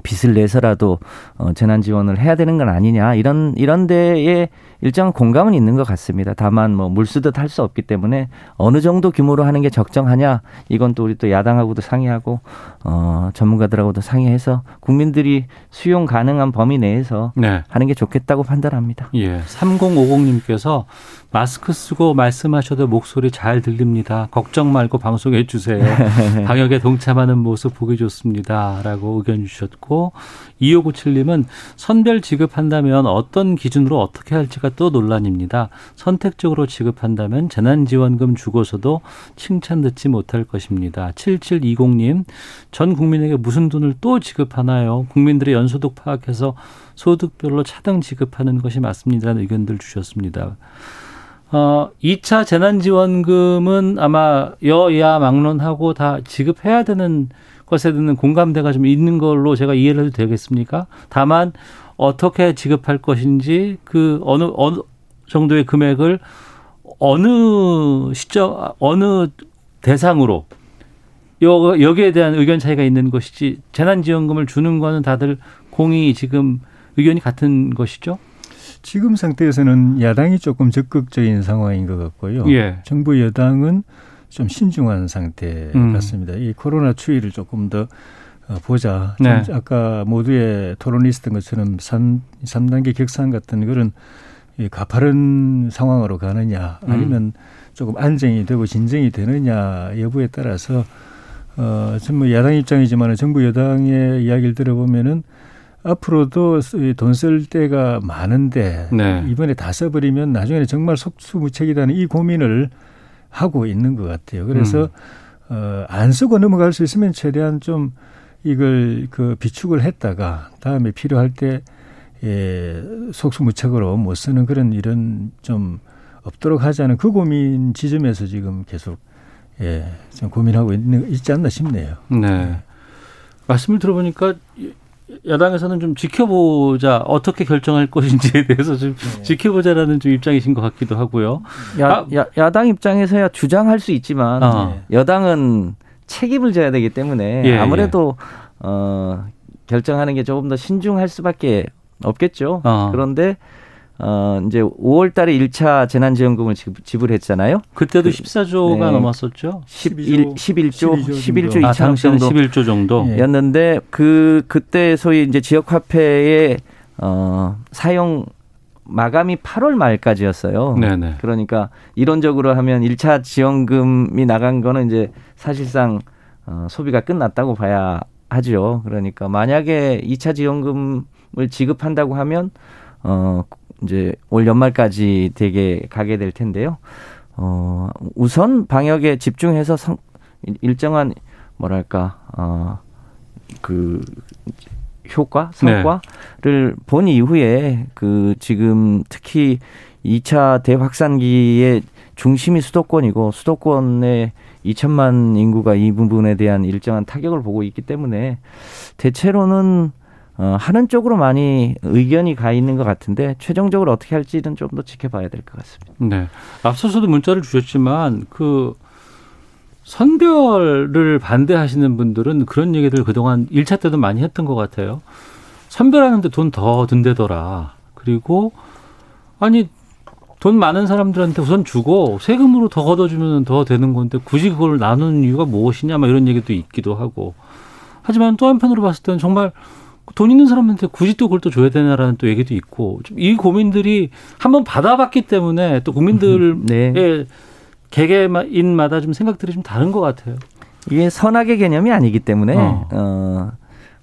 빚을 내서라도 어, 재난 지원을 해야 되는 건 아니냐 이런 이런 데에 일정한 공감은 있는 것 같습니다. 다만 뭐 물쓰듯 할 수 없기 때문에 어느 정도 규모로 하는 게 적정하냐 이건 또 우리 또 야당하고도 상의하고 어, 전문가들하고도 상의해서 국민들이 수용 가능한 범위 내에서 네. 하는 게 좋겠다고 판단합니다. 예. 3050님께서 마스크 쓰고 말씀하셔도 목소리 잘 들립니다. 걱정 말고 방송해 주세요. 방역에 동참하는 모습 보기 좋습니다. 라고 의견 주셨고 2597님은 선별 지급한다면 어떤 기준으로 어떻게 할지가 또 논란입니다. 선택적으로 지급한다면 재난지원금 주고서도 칭찬 듣지 못할 것입니다. 7720님 전 국민에게 무슨 돈을 또 지급하나요? 국민들의 연소득 파악해서 소득별로 차등 지급하는 것이 맞습니다라는 의견들 주셨습니다. 어, 2차 재난지원금은 아마 여야 막론하고 다 지급해야 되는 것에 대한 공감대가 좀 있는 걸로 제가 이해를 해도 되겠습니까? 다만 어떻게 지급할 것인지 그 어느 어느 정도의 금액을 어느 시점 어느 대상으로 여, 여기에 대한 의견 차이가 있는 것이지 재난지원금을 주는 거는 다들 공이 지금 의견이 같은 것이죠? 지금 상태에서는 야당이 조금 적극적인 상황인 것 같고요. 예. 정부 여당은 좀 신중한 상태 음. 같습니다. 이 코로나 추이를 조금 더 어, 보자. 네. 아까 모두의 토론이 있었던 것처럼 3, 3단계 격상 같은 그런 이 가파른 상황으로 가느냐 아니면 음. 조금 안정이 되고 진정이 되느냐 여부에 따라서 어, 전부 야당 입장이지만 정부 여당의 이야기를 들어보면은 앞으로도 돈 쓸 때가 많은데 네. 이번에 다 써버리면 나중에는 정말 속수무책이라는 이 고민을 하고 있는 것 같아요. 그래서 음. 어, 안 쓰고 넘어갈 수 있으면 최대한 좀 이걸 그 비축을 했다가 다음에 필요할 때 예, 속수무책으로 못 쓰는 그런 일은 좀 없도록 하자는 그 고민 지점에서 지금 계속 예, 좀 고민하고 있는 있지 않나 싶네요. 네. 말씀을 들어보니까 야당에서는 좀 지켜보자 어떻게 결정할 것인지에 대해서 좀 네. 지켜보자라는 좀 입장이신 것 같기도 하고요. 야, 아, 야, 야당 입장에서야 주장할 수 있지만 어. 여당은 책임을 져야 되기 때문에 예, 아무래도 예. 어, 결정하는 게 조금 더 신중할 수밖에 없겠죠. 어. 그런데 어, 이제 5월 달에 1차 재난지원금을 지불했잖아요. 그때도 그, 14조가 네. 넘었었죠. 11, 11조, 11조, 11조 2천 정도. 11조 정도. 였는데 그, 그때 소위 이제 지역화폐의 어, 사용 마감이 8월 말까지였어요. 네네. 그러니까 이론적으로 하면 1차 지원금이 나간 거는 이제 사실상 어, 소비가 끝났다고 봐야 하죠. 그러니까 만약에 2차 지원금을 지급한다고 하면 어 이제 올 연말까지 되게 가게 될 텐데요. 어, 우선 방역에 집중해서 성, 일정한 뭐랄까 어, 그 효과 성과를 네. 본 이후에 그 지금 특히 2차 대확산기의 중심이 수도권이고 수도권의 2천만 인구가 이 부분에 대한 일정한 타격을 보고 있기 때문에 대체로는 어, 하는 쪽으로 많이 의견이 가 있는 것 같은데 최종적으로 어떻게 할지는 좀 더 지켜봐야 될 것 같습니다. 네. 앞서서도 문자를 주셨지만 그 선별을 반대하시는 분들은 그런 얘기들 그동안 1차 때도 많이 했던 것 같아요. 선별하는데 돈 더 든대더라. 그리고 아니 돈 많은 사람들한테 우선 주고 세금으로 더 걷어주면 더 되는 건데 굳이 그걸 나누는 이유가 무엇이냐 막 이런 얘기도 있기도 하고 하지만 또 한편으로 봤을 때는 정말 돈 있는 사람한테 굳이 또 그걸 또 줘야 되나라는 또 얘기도 있고 이 고민들이 한번 받아봤기 때문에 또 국민들의 네. 개개인마다 좀 생각들이 좀 다른 것 같아요. 이게 선악의 개념이 아니기 때문에 어, 어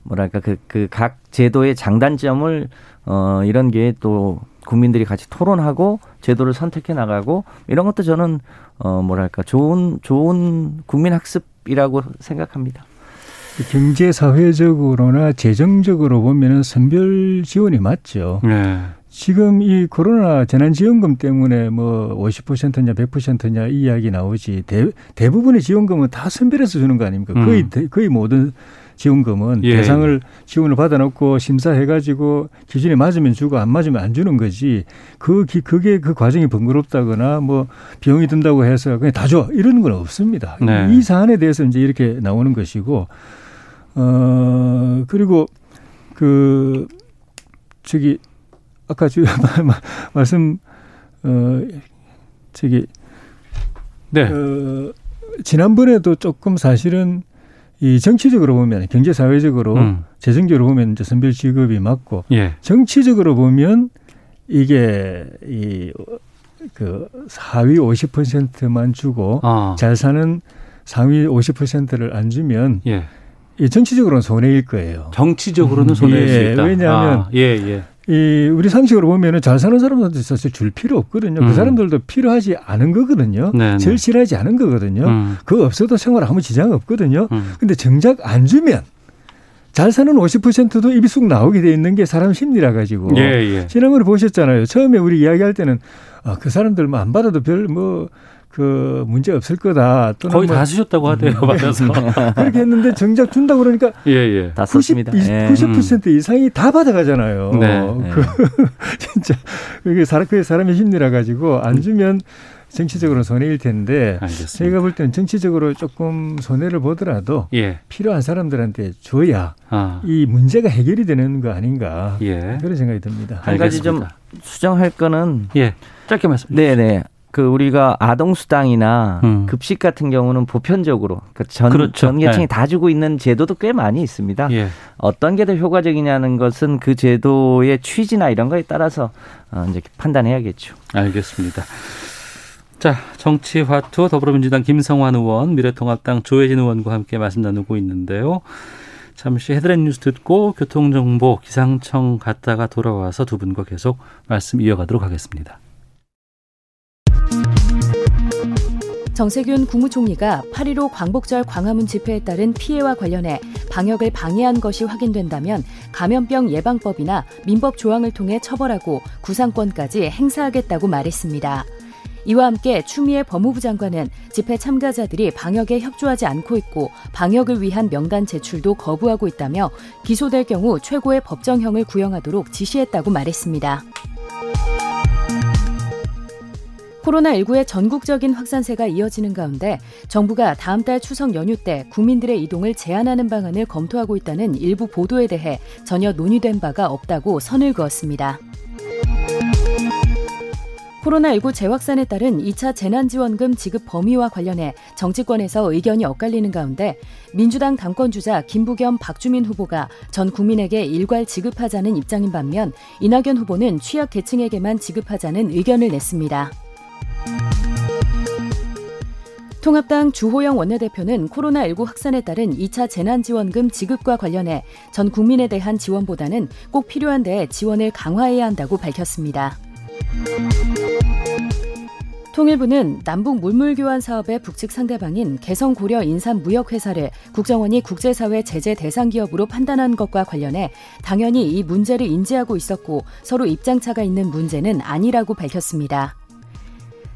뭐랄까 그 그 각 제도의 장단점을 어 이런 게 또 국민들이 같이 토론하고 제도를 선택해 나가고 이런 것도 저는 어 뭐랄까 좋은 좋은 국민 학습이라고 생각합니다. 경제 사회적으로나 재정적으로 보면은 선별 지원이 맞죠. 네. 지금 이 코로나 재난지원금 때문에 뭐 50%냐 100%냐 이 이야기 나오지 대, 대부분의 지원금은 다 선별해서 주는 거 아닙니까? 음. 거의 거의 모든 지원금은 예. 대상을 지원을 받아놓고 심사해가지고 기준에 맞으면 주고 안 맞으면 안 주는 거지. 그 그게 그 과정이 번거롭다거나 뭐 비용이 든다고 해서 그냥 다 줘 이러는 건 없습니다. 네. 이 사안에 대해서 이제 이렇게 나오는 것이고 어 그리고 그 저기 아까 주 말씀 어 저기 네. 어, 지난번에도 조금 사실은 이 정치적으로 보면 경제 사회적으로 음. 재정적으로 보면 이제 선별 지급이 맞고 예. 정치적으로 보면 이게 이그 하위 50%만 주고 아. 잘 사는 상위 50%를 안 주면 예. 이 정치적으로는 손해일 거예요. 정치적으로는 손해일 예, 수 있다. 왜냐하면 아, 예, 예. 이 우리 상식으로 보면은 잘 사는 사람들한테 사실 줄 필요 없거든요. 그 음. 그 사람들도 필요하지 않은 거거든요. 네네. 절실하지 않은 거거든요. 음. 그거 없어도 생활 아무 지장 없거든요. 음. 근데 정작 안 주면 잘 사는 50%도 입이 쑥 나오게 돼 있는 게 사람 심리라 가지고. 예, 예. 지난번에 보셨잖아요. 처음에 우리 이야기할 때는 아, 그 사람들 뭐 안 받아도 별뭐 그 문제 없을 거다. 또는 거의 뭐 다 쓰셨다고 하대요. 음. 받아서 그렇게 했는데 정작 준다 그러니까 예, 예. 다 90, 90% 예. 이상이 다 받아가잖아요. 네. 그 진짜 그게 사람 그게 사람의 심리라 가지고 안 주면 정치적으로 손해일 텐데 알겠습니다. 제가 볼 때는 정치적으로 조금 손해를 보더라도 예. 필요한 사람들한테 줘야 아. 이 문제가 해결이 되는 거 아닌가 예. 그런 생각이 듭니다. 한 가지 좀 수정할 거는 예. 짧게 말씀. 네네. 그 우리가 아동 수당이나 음. 급식 같은 경우는 보편적으로 그러니까 전, 그렇죠. 전 계층이 네. 다 주고 있는 제도도 꽤 많이 있습니다. 예. 어떤 게 더 효과적이냐는 것은 그 제도의 취지나 이런 거에 따라서 어, 이제 판단해야겠죠. 알겠습니다. 자, 정치화투 더불어민주당 김성환 의원, 미래통합당 조혜진 의원과 함께 말씀 나누고 있는데요. 잠시 헤드라인 뉴스 듣고 교통정보 기상청 갔다가 돌아와서 두 분과 계속 말씀 이어가도록 하겠습니다. 정세균 국무총리가 8.15 광복절 광화문 집회에 따른 피해와 관련해 방역을 방해한 것이 확인된다면 감염병 예방법이나 민법 조항을 통해 처벌하고 구상권까지 행사하겠다고 말했습니다. 이와 함께 추미애 법무부 장관은 집회 참가자들이 방역에 협조하지 않고 있고 방역을 위한 명단 제출도 거부하고 있다며 기소될 경우 최고의 법정형을 구형하도록 지시했다고 말했습니다. 코로나19의 전국적인 확산세가 이어지는 가운데 정부가 다음 달 추석 연휴 때 국민들의 이동을 제한하는 방안을 검토하고 있다는 일부 보도에 대해 전혀 논의된 바가 없다고 선을 그었습니다. 코로나19 재확산에 따른 2차 재난지원금 지급 범위와 관련해 정치권에서 의견이 엇갈리는 가운데 민주당 당권주자 김부겸 박주민 후보가 전 국민에게 일괄 지급하자는 입장인 반면 이낙연 후보는 취약 계층에게만 지급하자는 의견을 냈습니다. 통합당 주호영 원내대표는 코로나19 확산에 따른 2차 재난지원금 지급과 관련해 전 국민에 대한 지원보다는 꼭 필요한 데 지원을 강화해야 한다고 밝혔습니다. 통일부는 남북 물물교환 사업의 북측 상대방인 개성 고려 인삼 무역회사를 국정원이 국제사회 제재 대상 기업으로 판단한 것과 관련해 당연히 이 문제를 인지하고 있었고 서로 입장차가 있는 문제는 아니라고 밝혔습니다.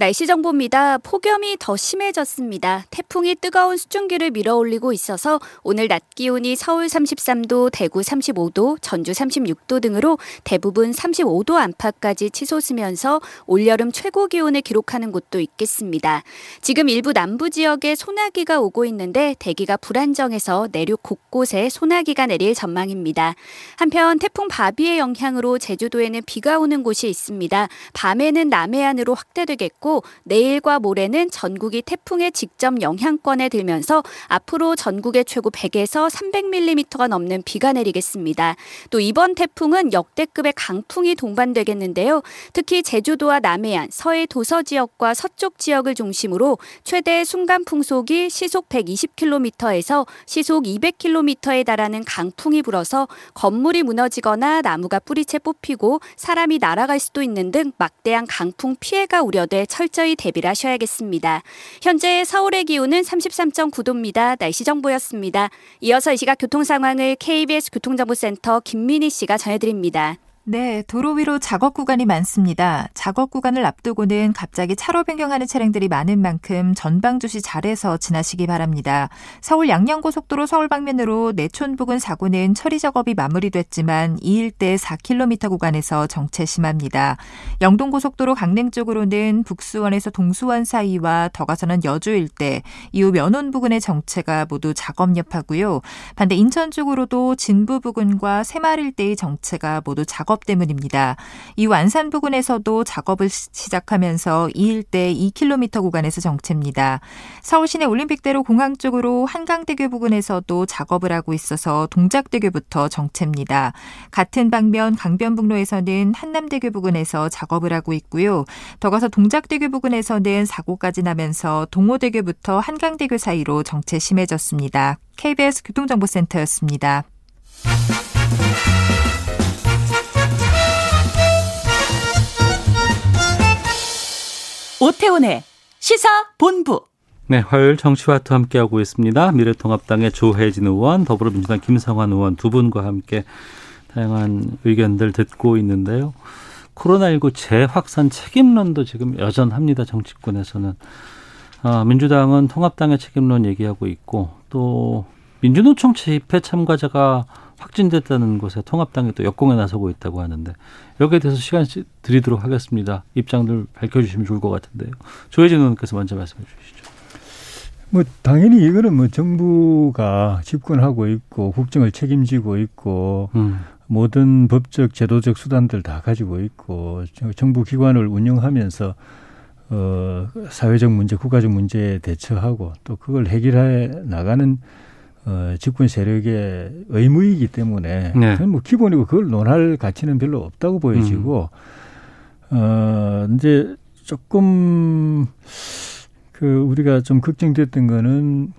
날씨 정보입니다. 폭염이 더 심해졌습니다. 태풍이 뜨거운 수증기를 밀어올리고 있어서 오늘 낮 기온이 서울 33도, 대구 35도, 전주 36도 등으로 대부분 35도 안팎까지 치솟으면서 올여름 최고 기온을 기록하는 곳도 있겠습니다. 지금 일부 남부 지역에 소나기가 오고 있는데 대기가 불안정해서 내륙 곳곳에 소나기가 내릴 전망입니다. 한편 태풍 바비의 영향으로 제주도에는 비가 오는 곳이 있습니다. 밤에는 남해안으로 확대되겠고 예정이고 내일과 모레는 전국이 태풍의 직접 영향권에 들면서 앞으로 전국의 최고 100에서 300mm가 넘는 비가 내리겠습니다. 또 이번 태풍은 역대급의 강풍이 동반되겠는데요. 특히 제주도와 남해안, 서해 도서 지역과 서쪽 지역을 중심으로 최대 순간 풍속이 시속 120km에서 시속 200km에 달하는 강풍이 불어서 건물이 무너지거나 나무가 뿌리채 뽑히고 사람이 날아갈 수도 있는 등 막대한 강풍 피해가 우려돼 철저히 대비를 하셔야겠습니다. 현재 서울의 기온은 33.9도입니다. 날씨 정보였습니다. 이어서 이 시각 교통 상황을 KBS 교통정보센터 김민희 씨가 전해드립니다. 네, 도로 위로 작업 구간이 많습니다. 작업 구간을 앞두고는 갑자기 차로 변경하는 차량들이 많은 만큼 전방 주시 잘해서 지나시기 바랍니다. 서울 양양고속도로 서울 방면으로 내촌 부근 사고는 처리 작업이 마무리됐지만 이 일대 4km 구간에서 정체 심합니다. 영동고속도로 강릉 쪽으로는 북수원에서 동수원 사이와 더 가서는 여주 일대, 이후 면원 부근의 정체가 모두 작업 여파고요. 반대 인천 쪽으로도 진부 부근과 새마을 일대의 정체가 모두 작업 작업 때문입니다. 이 완산 부근에서도 작업을 시작하면서 이 일대 2km 구간에서 정체입니다. 서울 시내 올림픽대로 공항 쪽으로 한강대교 부근에서도 작업을 하고 있어서 동작대교부터 정체입니다. 같은 방면 강변북로에서는 한남대교 부근에서 작업을 하고 있고요. 더 가서 동작대교 부근에서는 사고까지 나면서 동호대교부터 한강대교 사이로 정체 심해졌습니다. KBS 교통정보센터였습니다. 오태훈의 시사 본부. 네, 화요일 정치와트 함께하고 있습니다. 미래통합당의 조혜진 의원, 더불어민주당 김성환 의원 두 분과 함께 다양한 의견들 듣고 있는데요. 코로나19 재확산 책임론도 지금 여전합니다. 정치권에서는. 아, 민주당은 통합당의 책임론 얘기하고 있고 또 민주노총 집회 참가자가 확진됐다는 것에 통합당이 또 역공에 나서고 있다고 하는데 여기에 대해서 시간 드리도록 하겠습니다. 입장들 밝혀주시면 좋을 것 같은데요. 조혜진 의원께서 먼저 말씀해 주시죠. 뭐 당연히 이거는 뭐 정부가 집권하고 있고 국정을 책임지고 있고 음. 모든 법적 제도적 수단들 다 가지고 있고 정부 기관을 운영하면서 어 사회적 문제, 국가적 문제에 대처하고 또 그걸 해결해 나가는 어, 집권 세력의 의무이기 때문에 네. 뭐 기본이고 그걸 논할 가치는 별로 없다고 보여지고 음. 어 이제 조금 그 우리가 좀 걱정됐던 거는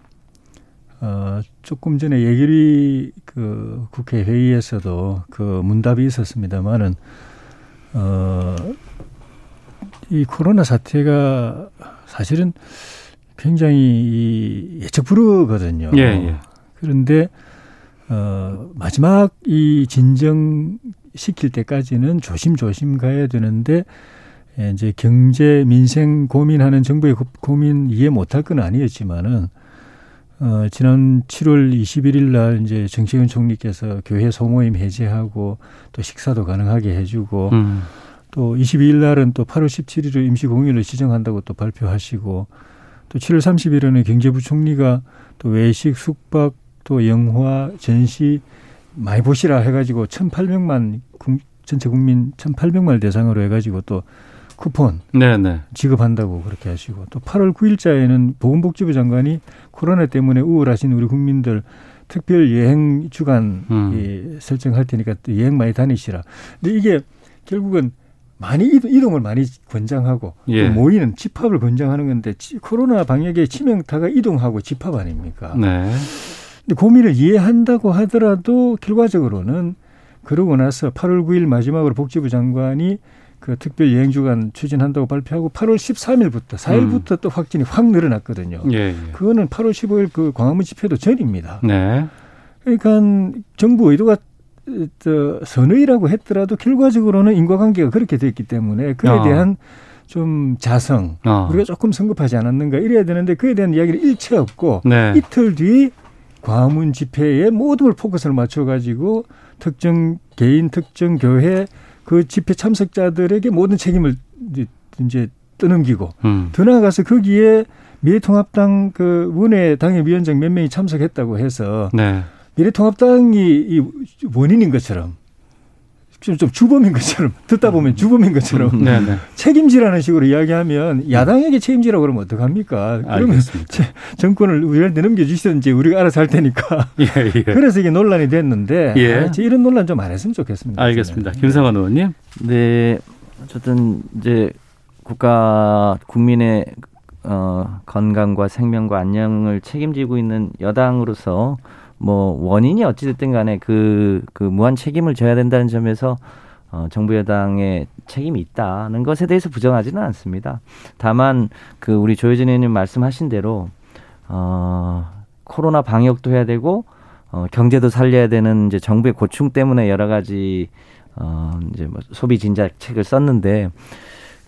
어 조금 전에 예결위 그 국회 회의에서도 그 문답이 있었습니다만은 어 이 코로나 사태가 사실은 굉장히 예측 불허거든요. 예, 예. 그런데 어 마지막 이 진정 시킬 때까지는 조심조심 가야 되는데 예, 이제 경제 민생 고민하는 정부의 고민 이해 못할 건 아니었지만은 어 지난 7월 21일 날 이제 정세균 총리께서 교회 소모임 해제하고 또 식사도 가능하게 해주고 음. 또 22일 날은 또 8월 17일을 임시 공휴일을 지정한다고 또 발표하시고 또 7월 30일에는 경제부총리가 또 외식, 숙박, 또 영화, 전시 많이 보시라 해가지고 1,800만 전체 국민 1,800만 대상으로 해가지고 또 쿠폰 네네. 네. 지급한다고 그렇게 하시고 또 8월 9일자에는 보건복지부 장관이 코로나 때문에 우울하신 우리 국민들 특별 여행 주간 음. 설정할 테니까 또 여행 많이 다니시라. 근데 이게 결국은 많이 이동, 을 많이 권장하고 예. 모이는 집합을 권장하는 건데 코로나 방역의 치명타가 이동하고 집합 아닙니까? 네. 고민을 이해한다고 하더라도 결과적으로는 그러고 나서 8월 9일 마지막으로 복지부 장관이 그 특별 여행 주간 추진한다고 발표하고 8월 13일부터 4일부터 음. 또 확진이 확 늘어났거든요. 예, 예. 그거는 8월 15일 그 광화문 집회도 전입니다. 네. 그러니까 정부 의도가 저 선의라고 했더라도 결과적으로는 인과관계가 그렇게 됐기 때문에 그에 어. 대한 좀 자성 어. 우리가 조금 성급하지 않았는가 이래야 되는데 그에 대한 이야기를 일체 없고 네. 이틀 뒤 광화문 집회에 모든 걸 포커스를 맞춰가지고 특정 개인, 특정 교회 그 집회 참석자들에게 모든 책임을 이제 떠넘기고 음. 더 나아가서 거기에 미래통합당 그 원외 당협위원장 몇 명이 참석했다고 해서 네. 미래통합당이 이 원인인 것처럼 좀, 좀 주범인 것처럼 듣다 보면 주범인 것처럼 네, 네. 책임지라는 식으로 이야기하면 야당에게 책임지라고 그러면 어떡합니까? 그러면 정권을 우리한테 넘겨주시든지 우리가 알아서 할 테니까. 예, 예. 그래서 이게 논란이 됐는데 예. 아, 이런 논란 좀 안 했으면 좋겠습니다. 알겠습니다. 김상환 의원님. 네. 어쨌든 이제 국가 국민의 어, 건강과 생명과 안녕을 책임지고 있는 여당으로서 뭐 원인이 어찌 됐든 간에 그, 그 무한 책임을 져야 된다는 점에서 어, 정부 여당의 책임이 있다는 것에 대해서 부정하지는 않습니다. 다만 그 우리 조혜진 의원님 말씀하신 대로 어, 코로나 방역도 해야 되고 어, 경제도 살려야 되는 이제 정부의 고충 때문에 여러 가지 어, 이제 뭐 소비 진작책을 썼는데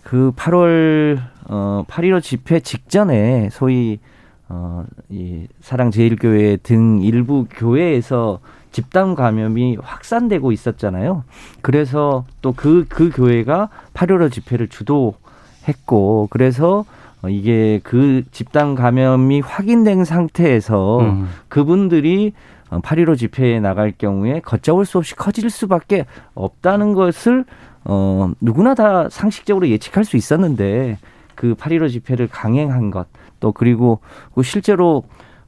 그 8월 어, 8.15 집회 직전에 소위 어, 이 사랑제일교회 등 일부 교회에서 집단 감염이 확산되고 있었잖아요. 그래서 또 그, 그 교회가 8.15 집회를 주도했고, 그래서 어, 이게 그 집단 감염이 확인된 상태에서 음. 그분들이 8.15 어, 집회에 나갈 경우에 걷잡을 수 없이 커질 수밖에 없다는 것을 어, 누구나 다 상식적으로 예측할 수 있었는데 그 8.15 집회를 강행한 것, 또 그리고 그 실제로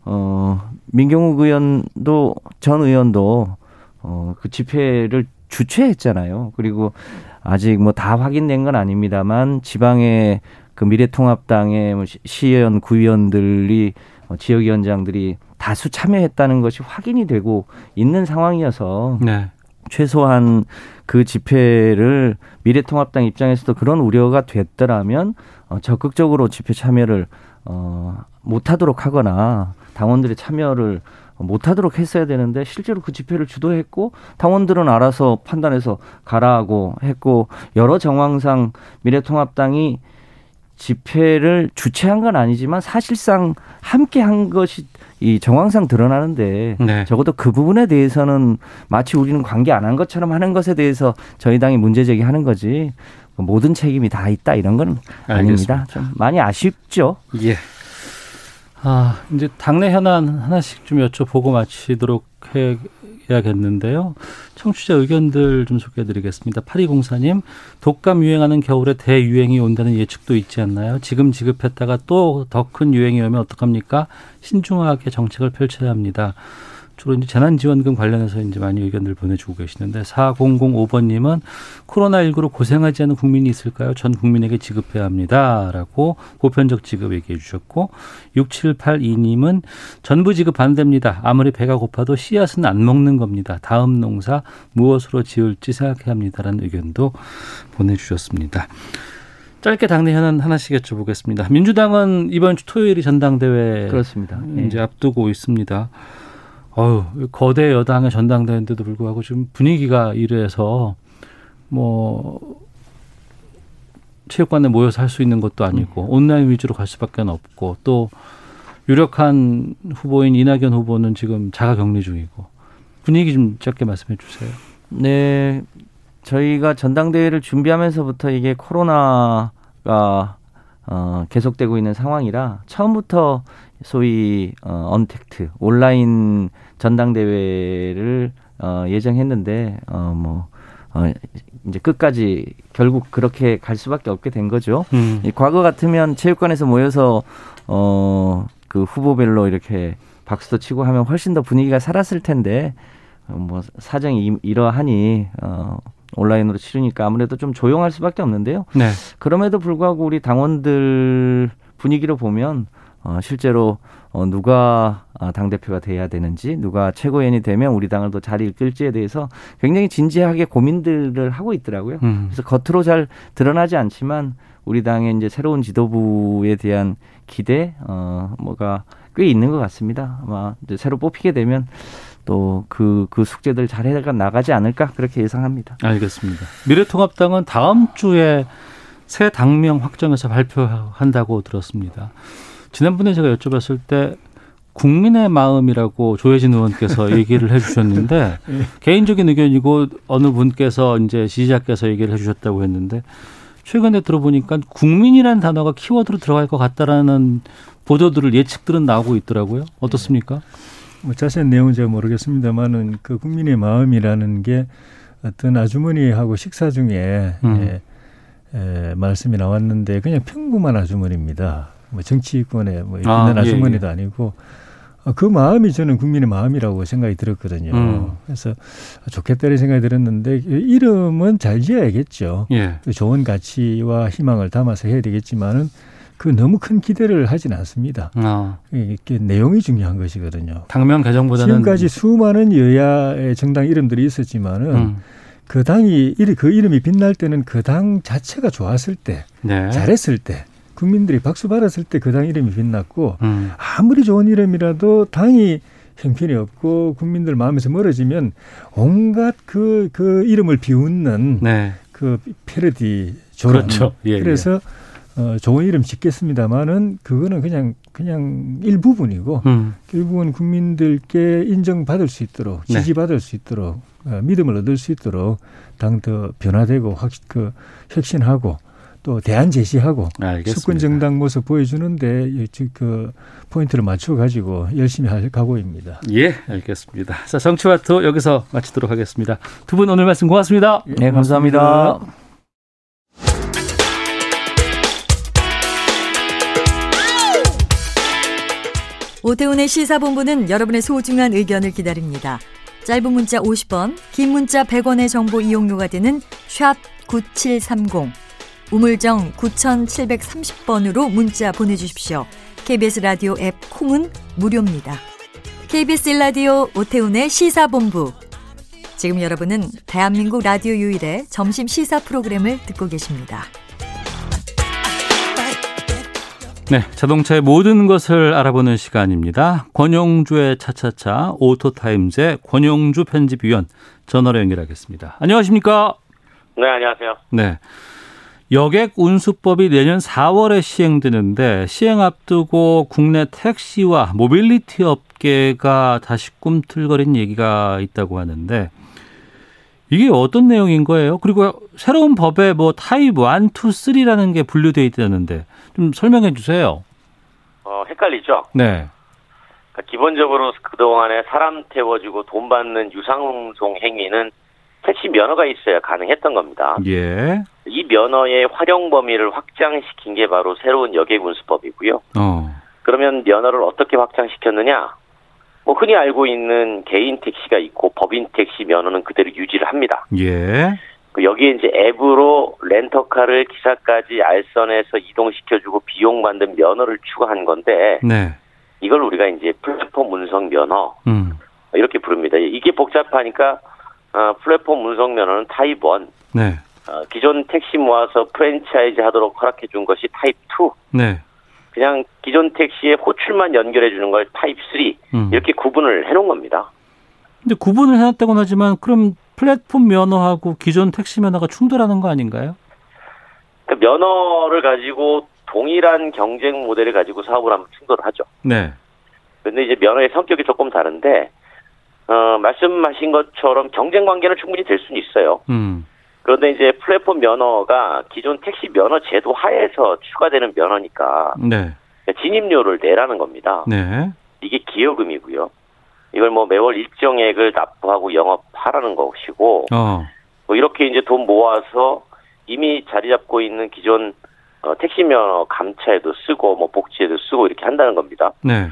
어, 민경욱 의원도 전 의원도 어, 그 집회를 주최했잖아요. 그리고 아직 뭐 다 확인된 건 아닙니다만 지방의 그 미래통합당의 뭐 시의원, 구의원들이 어, 지역위원장들이 다수 참여했다는 것이 확인이 되고 있는 상황이어서 네. 최소한 그 집회를 미래통합당 입장에서도 그런 우려가 됐더라면 어, 적극적으로 집회 참여를 어, 못하도록 하거나 당원들의 참여를 못하도록 했어야 되는데 실제로 그 집회를 주도했고 당원들은 알아서 판단해서 가라하고 했고 여러 정황상 미래통합당이 집회를 주최한 건 아니지만 사실상 함께 한 것이 이 정황상 드러나는데 네. 적어도 그 부분에 대해서는 마치 우리는 관계 안 한 것처럼 하는 것에 대해서 저희 당이 문제 제기하는 거지 모든 책임이 다 있다 이런 건 아닙니다. 좀 많이 아쉽죠. 예. 아 이제 당내 현안 하나씩 좀 여쭤보고 마치도록 해, 해야겠는데요. 청취자 의견들 좀 소개해드리겠습니다. 8204님, 독감 유행하는 겨울에 대유행이 온다는 예측도 있지 않나요? 지금 지급했다가 또 더 큰 유행이 오면 어떡합니까? 신중하게 정책을 펼쳐야 합니다. 주로 이제 재난지원금 관련해서 이제 많이 의견들 보내주고 계시는데 4005번님은 코로나19로 고생하지 않은 국민이 있을까요? 전 국민에게 지급해야 합니다라고 보편적 지급 얘기해 주셨고 6782님은 전부 지급 반대입니다. 아무리 배가 고파도 씨앗은 안 먹는 겁니다. 다음 농사 무엇으로 지을지 생각해야 합니다라는 의견도 보내주셨습니다. 짧게 당내 현안 하나씩 여쭤보겠습니다. 민주당은 이번 주 토요일이 전당대회 그렇습니다. 이제 네. 앞두고 있습니다. 어유 거대 여당의 전당대회인데도 불구하고 지금 분위기가 이래서 뭐 체육관에 모여서 할 수 있는 것도 아니고 음. 온라인 위주로 갈 수밖에 없고 또 유력한 후보인 이낙연 후보는 지금 자가격리 중이고 분위기 좀 짧게 말씀해 주세요. 네, 저희가 전당대회를 준비하면서부터 이게 코로나가 어, 계속되고 있는 상황이라 처음부터 소위 어, 언택트 온라인 전당대회를 어, 예정했는데 어, 뭐 어, 이제 끝까지 결국 그렇게 갈 수밖에 없게 된 거죠. 음. 과거 같으면 체육관에서 모여서 어, 그 후보별로 이렇게 박수도 치고 하면 훨씬 더 분위기가 살았을 텐데 어, 뭐 사정이 이러하니 어, 온라인으로 치르니까 아무래도 좀 조용할 수밖에 없는데요. 네. 그럼에도 불구하고 우리 당원들 분위기로 보면 어, 실제로 어, 누가 어, 당 대표가 돼야 되는지, 누가 최고위원이 되면 우리 당을 더 잘 이끌지에 대해서 굉장히 진지하게 고민들을 하고 있더라고요. 음. 그래서 겉으로 잘 드러나지 않지만 우리 당의 이제 새로운 지도부에 대한 기대, 어, 뭐가 꽤 있는 것 같습니다. 아마 이제 새로 뽑히게 되면 또 그, 그 숙제들 잘 해가 나가지 않을까 그렇게 예상합니다. 알겠습니다. 미래통합당은 다음 주에 새 당명 확정해서 발표한다고 들었습니다. 지난번에 제가 여쭤봤을 때 국민의 마음이라고 조혜진 의원께서 얘기를 해주셨는데 예. 개인적인 의견이고 어느 분께서 이제 지지자께서 얘기를 해주셨다고 했는데 최근에 들어보니까 국민이라는 단어가 키워드로 들어갈 것 같다라는 보도들을 예측들은 나오고 있더라고요. 어떻습니까? 뭐 자세한 내용은 제가 모르겠습니다만은 그 국민의 마음이라는 게 어떤 아주머니하고 식사 중에 음. 예, 에, 말씀이 나왔는데 그냥 평범한 아주머니입니다. 뭐 정치권에 뭐 아, 주머니도 예, 예. 아니고 어, 그 마음이 저는 국민의 마음이라고 생각이 들었거든요. 음. 그래서 좋겠다는 생각이 들었는데 이름은 잘 지어야겠죠. 예. 그 좋은 가치와 희망을 담아서 해야 되겠지만은 그 너무 큰 기대를 하진 않습니다. 아. 이게 내용이 중요한 것이거든요. 당면 개정보다는 지금까지 수많은 여야의 정당 이름들이 있었지만은 음. 그 당이 그 이름이 빛날 때는 그 당 자체가 좋았을 때, 네. 잘했을 때, 국민들이 박수 받았을 때 그 당 이름이 빛났고 음. 아무리 좋은 이름이라도 당이 형편이 없고 국민들 마음에서 멀어지면 온갖 그, 그 이름을 비웃는 네. 그 패러디 조론. 그렇죠. 예, 그래서 예. 어, 좋은 이름 짓겠습니다만은 그거는 그냥 그냥 일부분이고 음. 결국은 국민들께 인정받을 수 있도록 네. 지지받을 네. 수 있도록 어, 믿음을 얻을 수 있도록 당 더 변화되고 확 그 혁신하고 또 대안 제시하고 수권 정당 모습 보여주는데 그 포인트를 맞춰 가지고 열심히 할 각오입니다. 예, 알겠습니다. 자, 정치와투 여기서 마치도록 하겠습니다. 두 분 오늘 말씀 고맙습니다. 예, 네, 감사합니다. 오태훈의 시사본부는 여러분의 소중한 의견을 기다립니다. 짧은 문자 50원, 긴 문자 100원의 정보 이용료가 되는 샵 9730 우물정 9730번으로 문자 보내주십시오. KBS 라디오 앱 콩은 무료입니다. KBS 라디오 오태훈의 시사본부. 지금 여러분은 대한민국 라디오 유일의 점심 시사 프로그램을 듣고 계십니다. 네, 자동차의 모든 것을 알아보는 시간입니다. 권용주의 차차차 오토타임즈의 권용주 편집위원 전화로 연결하겠습니다. 안녕하십니까? 네, 안녕하세요. 네. 여객 운수법이 내년 4월에 시행되는데 시행 앞두고 국내 택시와 모빌리티 업계가 다시 꿈틀거린 얘기가 있다고 하는데 이게 어떤 내용인 거예요? 그리고 새로운 법에 뭐 타입 1, 2, 3라는 게 분류되어 있다는데 좀 설명해 주세요. 어, 헷갈리죠? 네. 그러니까 기본적으로 그동안에 사람 태워주고 돈 받는 유상운송 행위는 택시 면허가 있어야 가능했던 겁니다. 예. 이 면허의 활용 범위를 확장시킨 게 바로 새로운 여객운수법이고요. 어. 그러면 면허를 어떻게 확장시켰느냐? 뭐 흔히 알고 있는 개인 택시가 있고 법인 택시 면허는 그대로 유지를 합니다. 예. 그 여기에 이제 앱으로 렌터카를 기사까지 알선해서 이동시켜주고 비용 받는 면허를 추가한 건데, 네. 이걸 우리가 이제 플랫폼 운송 면허 음. 이렇게 부릅니다. 이게 복잡하니까 어, 플랫폼 운송 면허는 타입 1. 네. 어, 기존 택시 모아서 프랜차이즈 하도록 허락해 준 것이 타입 2. 네. 그냥 기존 택시에 호출만 연결해 주는 걸 타입 3. 음. 이렇게 구분을 해 놓은 겁니다. 근데 구분을 해 놨다고는 하지만 그럼 플랫폼 면허하고 기존 택시 면허가 충돌하는 거 아닌가요? 그 면허를 가지고 동일한 경쟁 모델을 가지고 사업을 하면 충돌하죠. 네. 근데 이제 면허의 성격이 조금 다른데 어, 말씀하신 것처럼 경쟁 관계는 충분히 될 수는 있어요. 음. 그런데 이제 플랫폼 면허가 기존 택시 면허 제도 하에서 추가되는 면허니까 네. 진입료를 내라는 겁니다. 네. 이게 기여금이고요. 이걸 뭐 매월 일정액을 납부하고 영업하라는 것이고 어. 뭐 이렇게 이제 돈 모아서 이미 자리 잡고 있는 기존 어, 택시 면허 감차에도 쓰고 뭐 복지에도 쓰고 이렇게 한다는 겁니다. 네.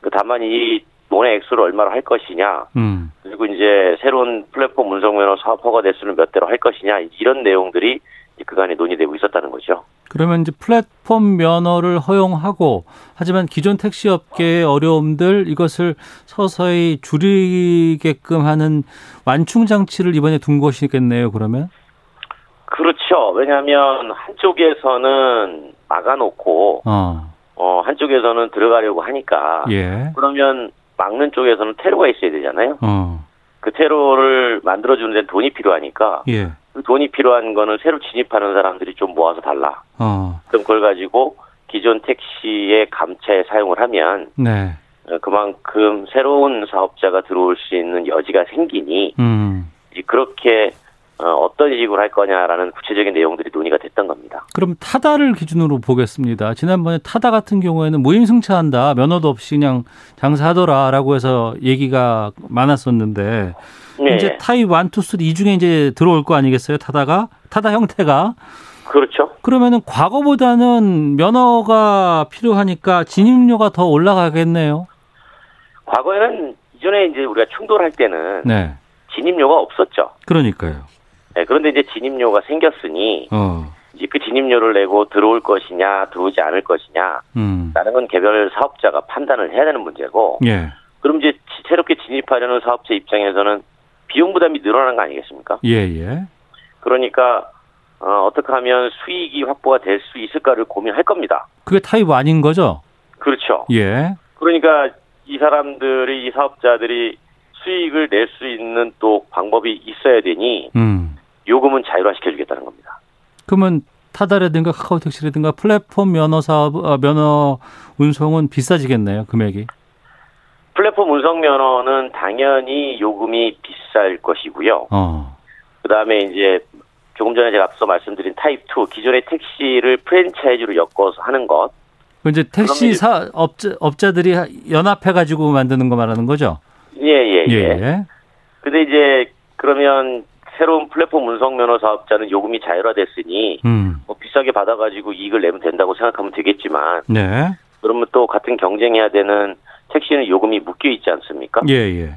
그 다만 이 돈의 액수를 얼마로 할 것이냐, 음. 그리고 이제 새로운 플랫폼 운송 면허 사업 허가 대수를 몇 대로 할 것이냐 이런 내용들이 그간에 논의되고 있었다는 거죠. 그러면 이제 플랫폼 면허를 허용하고 하지만 기존 택시 업계의 어려움들 이것을 서서히 줄이게끔 하는 완충 장치를 이번에 둔 것이겠네요. 그러면 그렇죠. 왜냐하면 한쪽에서는 막아놓고 어. 어 한쪽에서는 들어가려고 하니까 예. 그러면 막는 쪽에서는 테러가 있어야 되잖아요. 어. 그 테러를 만들어주는 데는 돈이 필요하니까 예. 그 돈이 필요한 거는 새로 진입하는 사람들이 좀 모아서 달라. 어. 그럼 그걸 가지고 기존 택시의 감차에 사용을 하면 네. 어, 그만큼 새로운 사업자가 들어올 수 있는 여지가 생기니 음. 그렇게 어, 떤 식으로 할 거냐라는 구체적인 내용들이 논의가 됐던 겁니다. 그럼 타다를 기준으로 보겠습니다. 지난번에 타다 같은 경우에는 무임승차한다, 면허도 없이 그냥 장사하더라라고 해서 얘기가 많았었는데 네. 이제 타입 1, 2, 3 이 중에 이제 들어올 거 아니겠어요? 타다가 타다 형태가 그렇죠. 그러면은 과거보다는 면허가 필요하니까 진입료가 더 올라가겠네요. 과거에는 이전에 이제 우리가 충돌할 때는 네. 진입료가 없었죠. 그러니까요. 네, 그런데 이제 진입료가 생겼으니 어. 이제 그 진입료를 내고 들어올 것이냐 들어오지 않을 것이냐 음. 라는 건 개별 사업자가 판단을 해야 되는 문제고 예. 그럼 이제 새롭게 진입하려는 사업자 입장에서는 비용 부담이 늘어나는 거 아니겠습니까? 예, 예. 그러니까 어, 어떻게 하면 수익이 확보가 될 수 있을까를 고민할 겁니다. 그게 타입 아닌 거죠? 그렇죠. 예. 그러니까 이 사람들이 이 사업자들이 수익을 낼 수 있는 또 방법이 있어야 되니 음. 요금은 자율화 시켜 주겠다는 겁니다. 그러면 타다라든가 카카오택시라든가 플랫폼 면허 사업 어, 면허 운송은 비싸지겠네요 금액이. 플랫폼 운송 면허는 당연히 요금이 비쌀 것이고요. 어. 그다음에 이제 조금 전에 제가 앞서 말씀드린 타입 2 기존의 택시를 프랜차이즈로 엮어서 하는 것. 그 이제 택시 사 업자 업자들이 연합해 가지고 만드는 거 말하는 거죠? 예 예 예, 예. 예. 근데 이제 그러면 새로운 플랫폼 운송 면허 사업자는 요금이 자율화됐으니 음. 뭐 비싸게 받아가지고 이익을 내면 된다고 생각하면 되겠지만 네. 그러면 또 같은 경쟁해야 되는 택시는 요금이 묶여 있지 않습니까? 예, 예.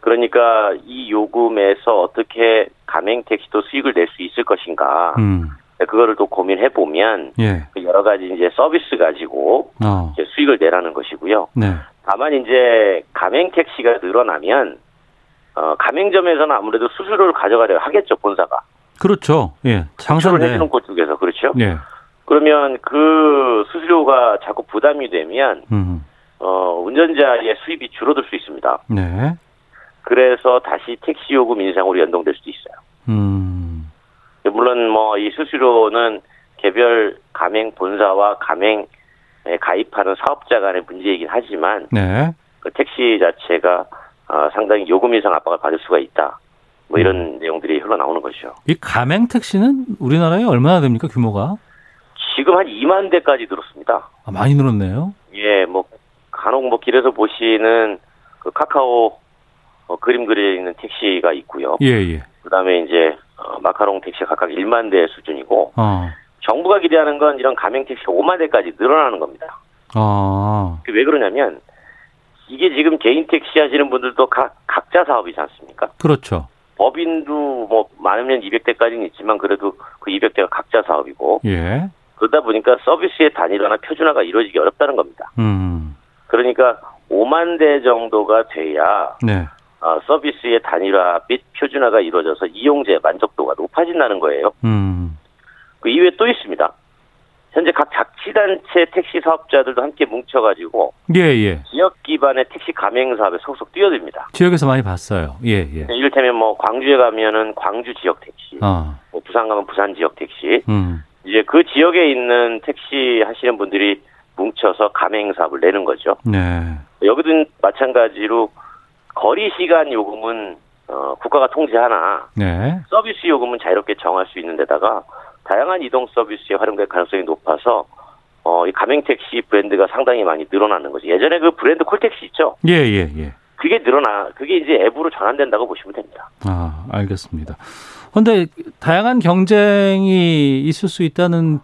그러니까 이 요금에서 어떻게 가맹 택시도 수익을 낼 수 있을 것인가? 음. 그거를 또 고민해 보면 예. 여러 가지 이제 서비스 가지고 어. 이제 수익을 내라는 것이고요. 네. 다만 이제 가맹 택시가 늘어나면 어, 가맹점에서는 아무래도 수수료를 가져가려 하겠죠 본사가. 그렇죠. 예. 장사인데. 해주는 곳 쪽에서 그렇죠. 예. 그러면 그 수수료가 자꾸 부담이 되면 음. 어, 운전자의 수입이 줄어들 수 있습니다. 네. 그래서 다시 택시 요금 인상으로 연동될 수도 있어요. 음. 물론 뭐 이 수수료는 개별 가맹 본사와 가맹에 가입하는 사업자 간의 문제이긴 하지만 네. 그 택시 자체가 어, 상당히 요금 인상 압박을 받을 수가 있다. 뭐 이런 음. 내용들이 흘러나오는 것이죠. 이 가맹 택시는 우리나라에 얼마나 됩니까 규모가? 지금 한 2만 대까지 늘었습니다. 아, 많이 늘었네요. 예, 뭐 간혹 뭐 길에서 보시는 그 카카오 어, 그림 그려 있는 택시가 있고요. 예, 예. 그다음에 이제 어, 마카롱 택시 각각 1만 대 수준이고 어. 정부가 기대하는 건 이런 가맹 택시 5만 대까지 늘어나는 겁니다. 아. 그왜 그러냐면 이게 지금 개인 택시 하시는 분들도 각 각자 사업이지 않습니까? 그렇죠. 법인도 뭐 많으면 200대까지는 있지만 그래도 그 200대가 각자 사업이고 예. 그러다 보니까 서비스의 단일화나 표준화가 이루어지기 어렵다는 겁니다. 음. 그러니까 5만 대 정도가 돼야 네. 어, 서비스의 단일화 및 표준화가 이루어져서 이용자 만족도가 높아진다는 거예요. 음. 그 이외에 또 있습니다. 현재 각 자치단체 택시 사업자들도 함께 뭉쳐가지고 예, 예. 지역 기반의 택시 가맹 사업에 속속 뛰어듭니다. 지역에서 많이 봤어요. 예, 예. 이를테면 뭐 광주에 가면은 광주 지역 택시, 아. 뭐 부산 가면 부산 지역 택시, 음. 이제 그 지역에 있는 택시 하시는 분들이 뭉쳐서 가맹 사업을 내는 거죠. 네. 여기도 마찬가지로 거리 시간 요금은 어, 국가가 통제하나 네. 서비스 요금은 자유롭게 정할 수 있는 데다가 다양한 이동 서비스에 활용될 가능성이 높아서 어, 이 가맹 택시 브랜드가 상당히 많이 늘어나는 거죠. 예전에 그 브랜드 콜택시 있죠. 예, 예, 예. 그게 늘어나 그게 이제 앱으로 전환된다고 보시면 됩니다. 아, 알겠습니다. 근데 다양한 경쟁이 있을 수 있다는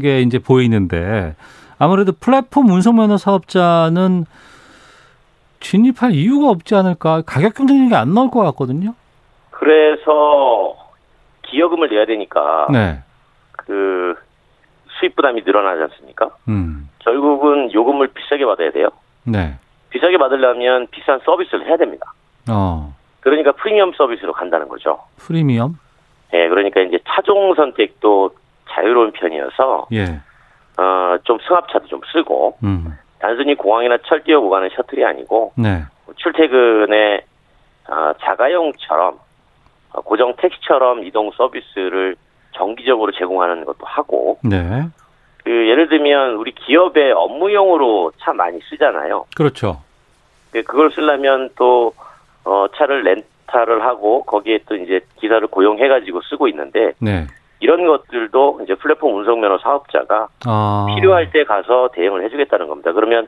게 이제 보이는데 아무래도 플랫폼 운송면허 사업자는 진입할 이유가 없지 않을까? 가격 경쟁력이 안 나올 것 같거든요. 그래서 기여금을 내야 되니까 네. 그 수입 부담이 늘어나지 않습니까? 음. 결국은 요금을 비싸게 받아야 돼요. 네. 비싸게 받으려면 비싼 서비스를 해야 됩니다. 어. 그러니까 프리미엄 서비스로 간다는 거죠. 프리미엄? 예, 그러니까 이제 차종 선택도 자유로운 편이어서 예. 어, 좀 승합차도 좀 쓰고 음. 단순히 공항이나 철도역 구간은 셔틀이 아니고 네. 출퇴근에 어, 자가용처럼 어, 고정 택시처럼 이동 서비스를 정기적으로 제공하는 것도 하고 네. 그 예를 들면 우리 기업의 업무용으로 차 많이 쓰잖아요. 그렇죠. 그 그걸 쓰려면 또 어, 차를 렌탈을 하고 거기에 또 이제 기사를 고용해 가지고 쓰고 있는데 네. 이런 것들도 이제 플랫폼 운송면허 사업자가 아. 필요할 때 가서 대응을 해주겠다는 겁니다. 그러면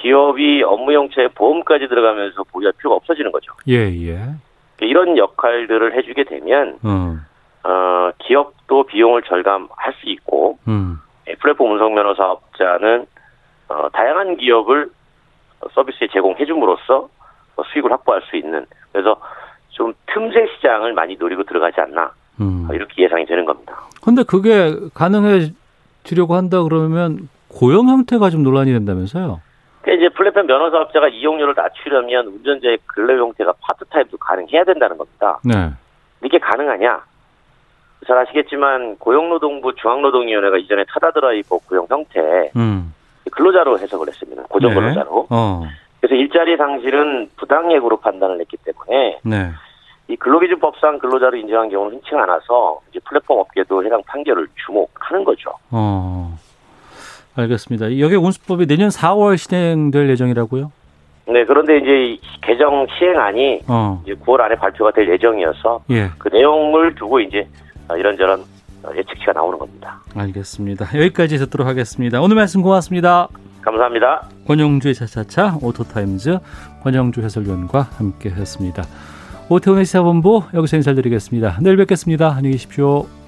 기업이 업무용차에 보험까지 들어가면서 보유할 필요가 없어지는 거죠. 예, 예. 이런 역할들을 해주게 되면 음. 어, 기업도 비용을 절감할 수 있고 음. 예, 플랫폼 운송 면허 사업자는 어, 다양한 기업을 서비스에 제공해줌으로써 어, 수익을 확보할 수 있는 그래서 좀 틈새 시장을 많이 노리고 들어가지 않나 음. 어, 이렇게 예상이 되는 겁니다. 근데 그게 가능해지려고 한다 그러면 고용 형태가 좀 논란이 된다면서요? 그러니까 이제 플랫폼 면허 사업자가 이용료를 낮추려면 운전자의 근로 형태가 파트타임도 가능해야 된다는 겁니다. 네. 이게 가능하냐? 잘 아시겠지만 고용노동부 중앙노동위원회가 이전에 타다 드라이버 고용 형태 음. 근로자로 해석을 했습니다. 고정 네. 근로자로. 어. 그래서 일자리 상실은 부당예고로 판단을 했기 때문에 네. 이 근로기준법상 근로자로 인정한 경우는 흔치 않아서 이제 플랫폼 업계도 해당 판결을 주목하는 거죠. 어. 알겠습니다. 여기 운수법이 내년 4월 시행될 예정이라고요? 네, 그런데 이제 이 개정 시행안이 어. 이제 9월 안에 발표가 될 예정이어서 예. 그 내용을 두고 이제 어, 이런저런 어, 예측치가 나오는 겁니다. 알겠습니다. 여기까지 듣도록 하겠습니다. 오늘 말씀 고맙습니다. 감사합니다. 권영주의 차차차 오토타임즈 권영주 해설위원과 함께 했습니다. 오태훈의 시사본부 여기서 인사드리겠습니다. 내일 뵙겠습니다. 안녕히 계십시오.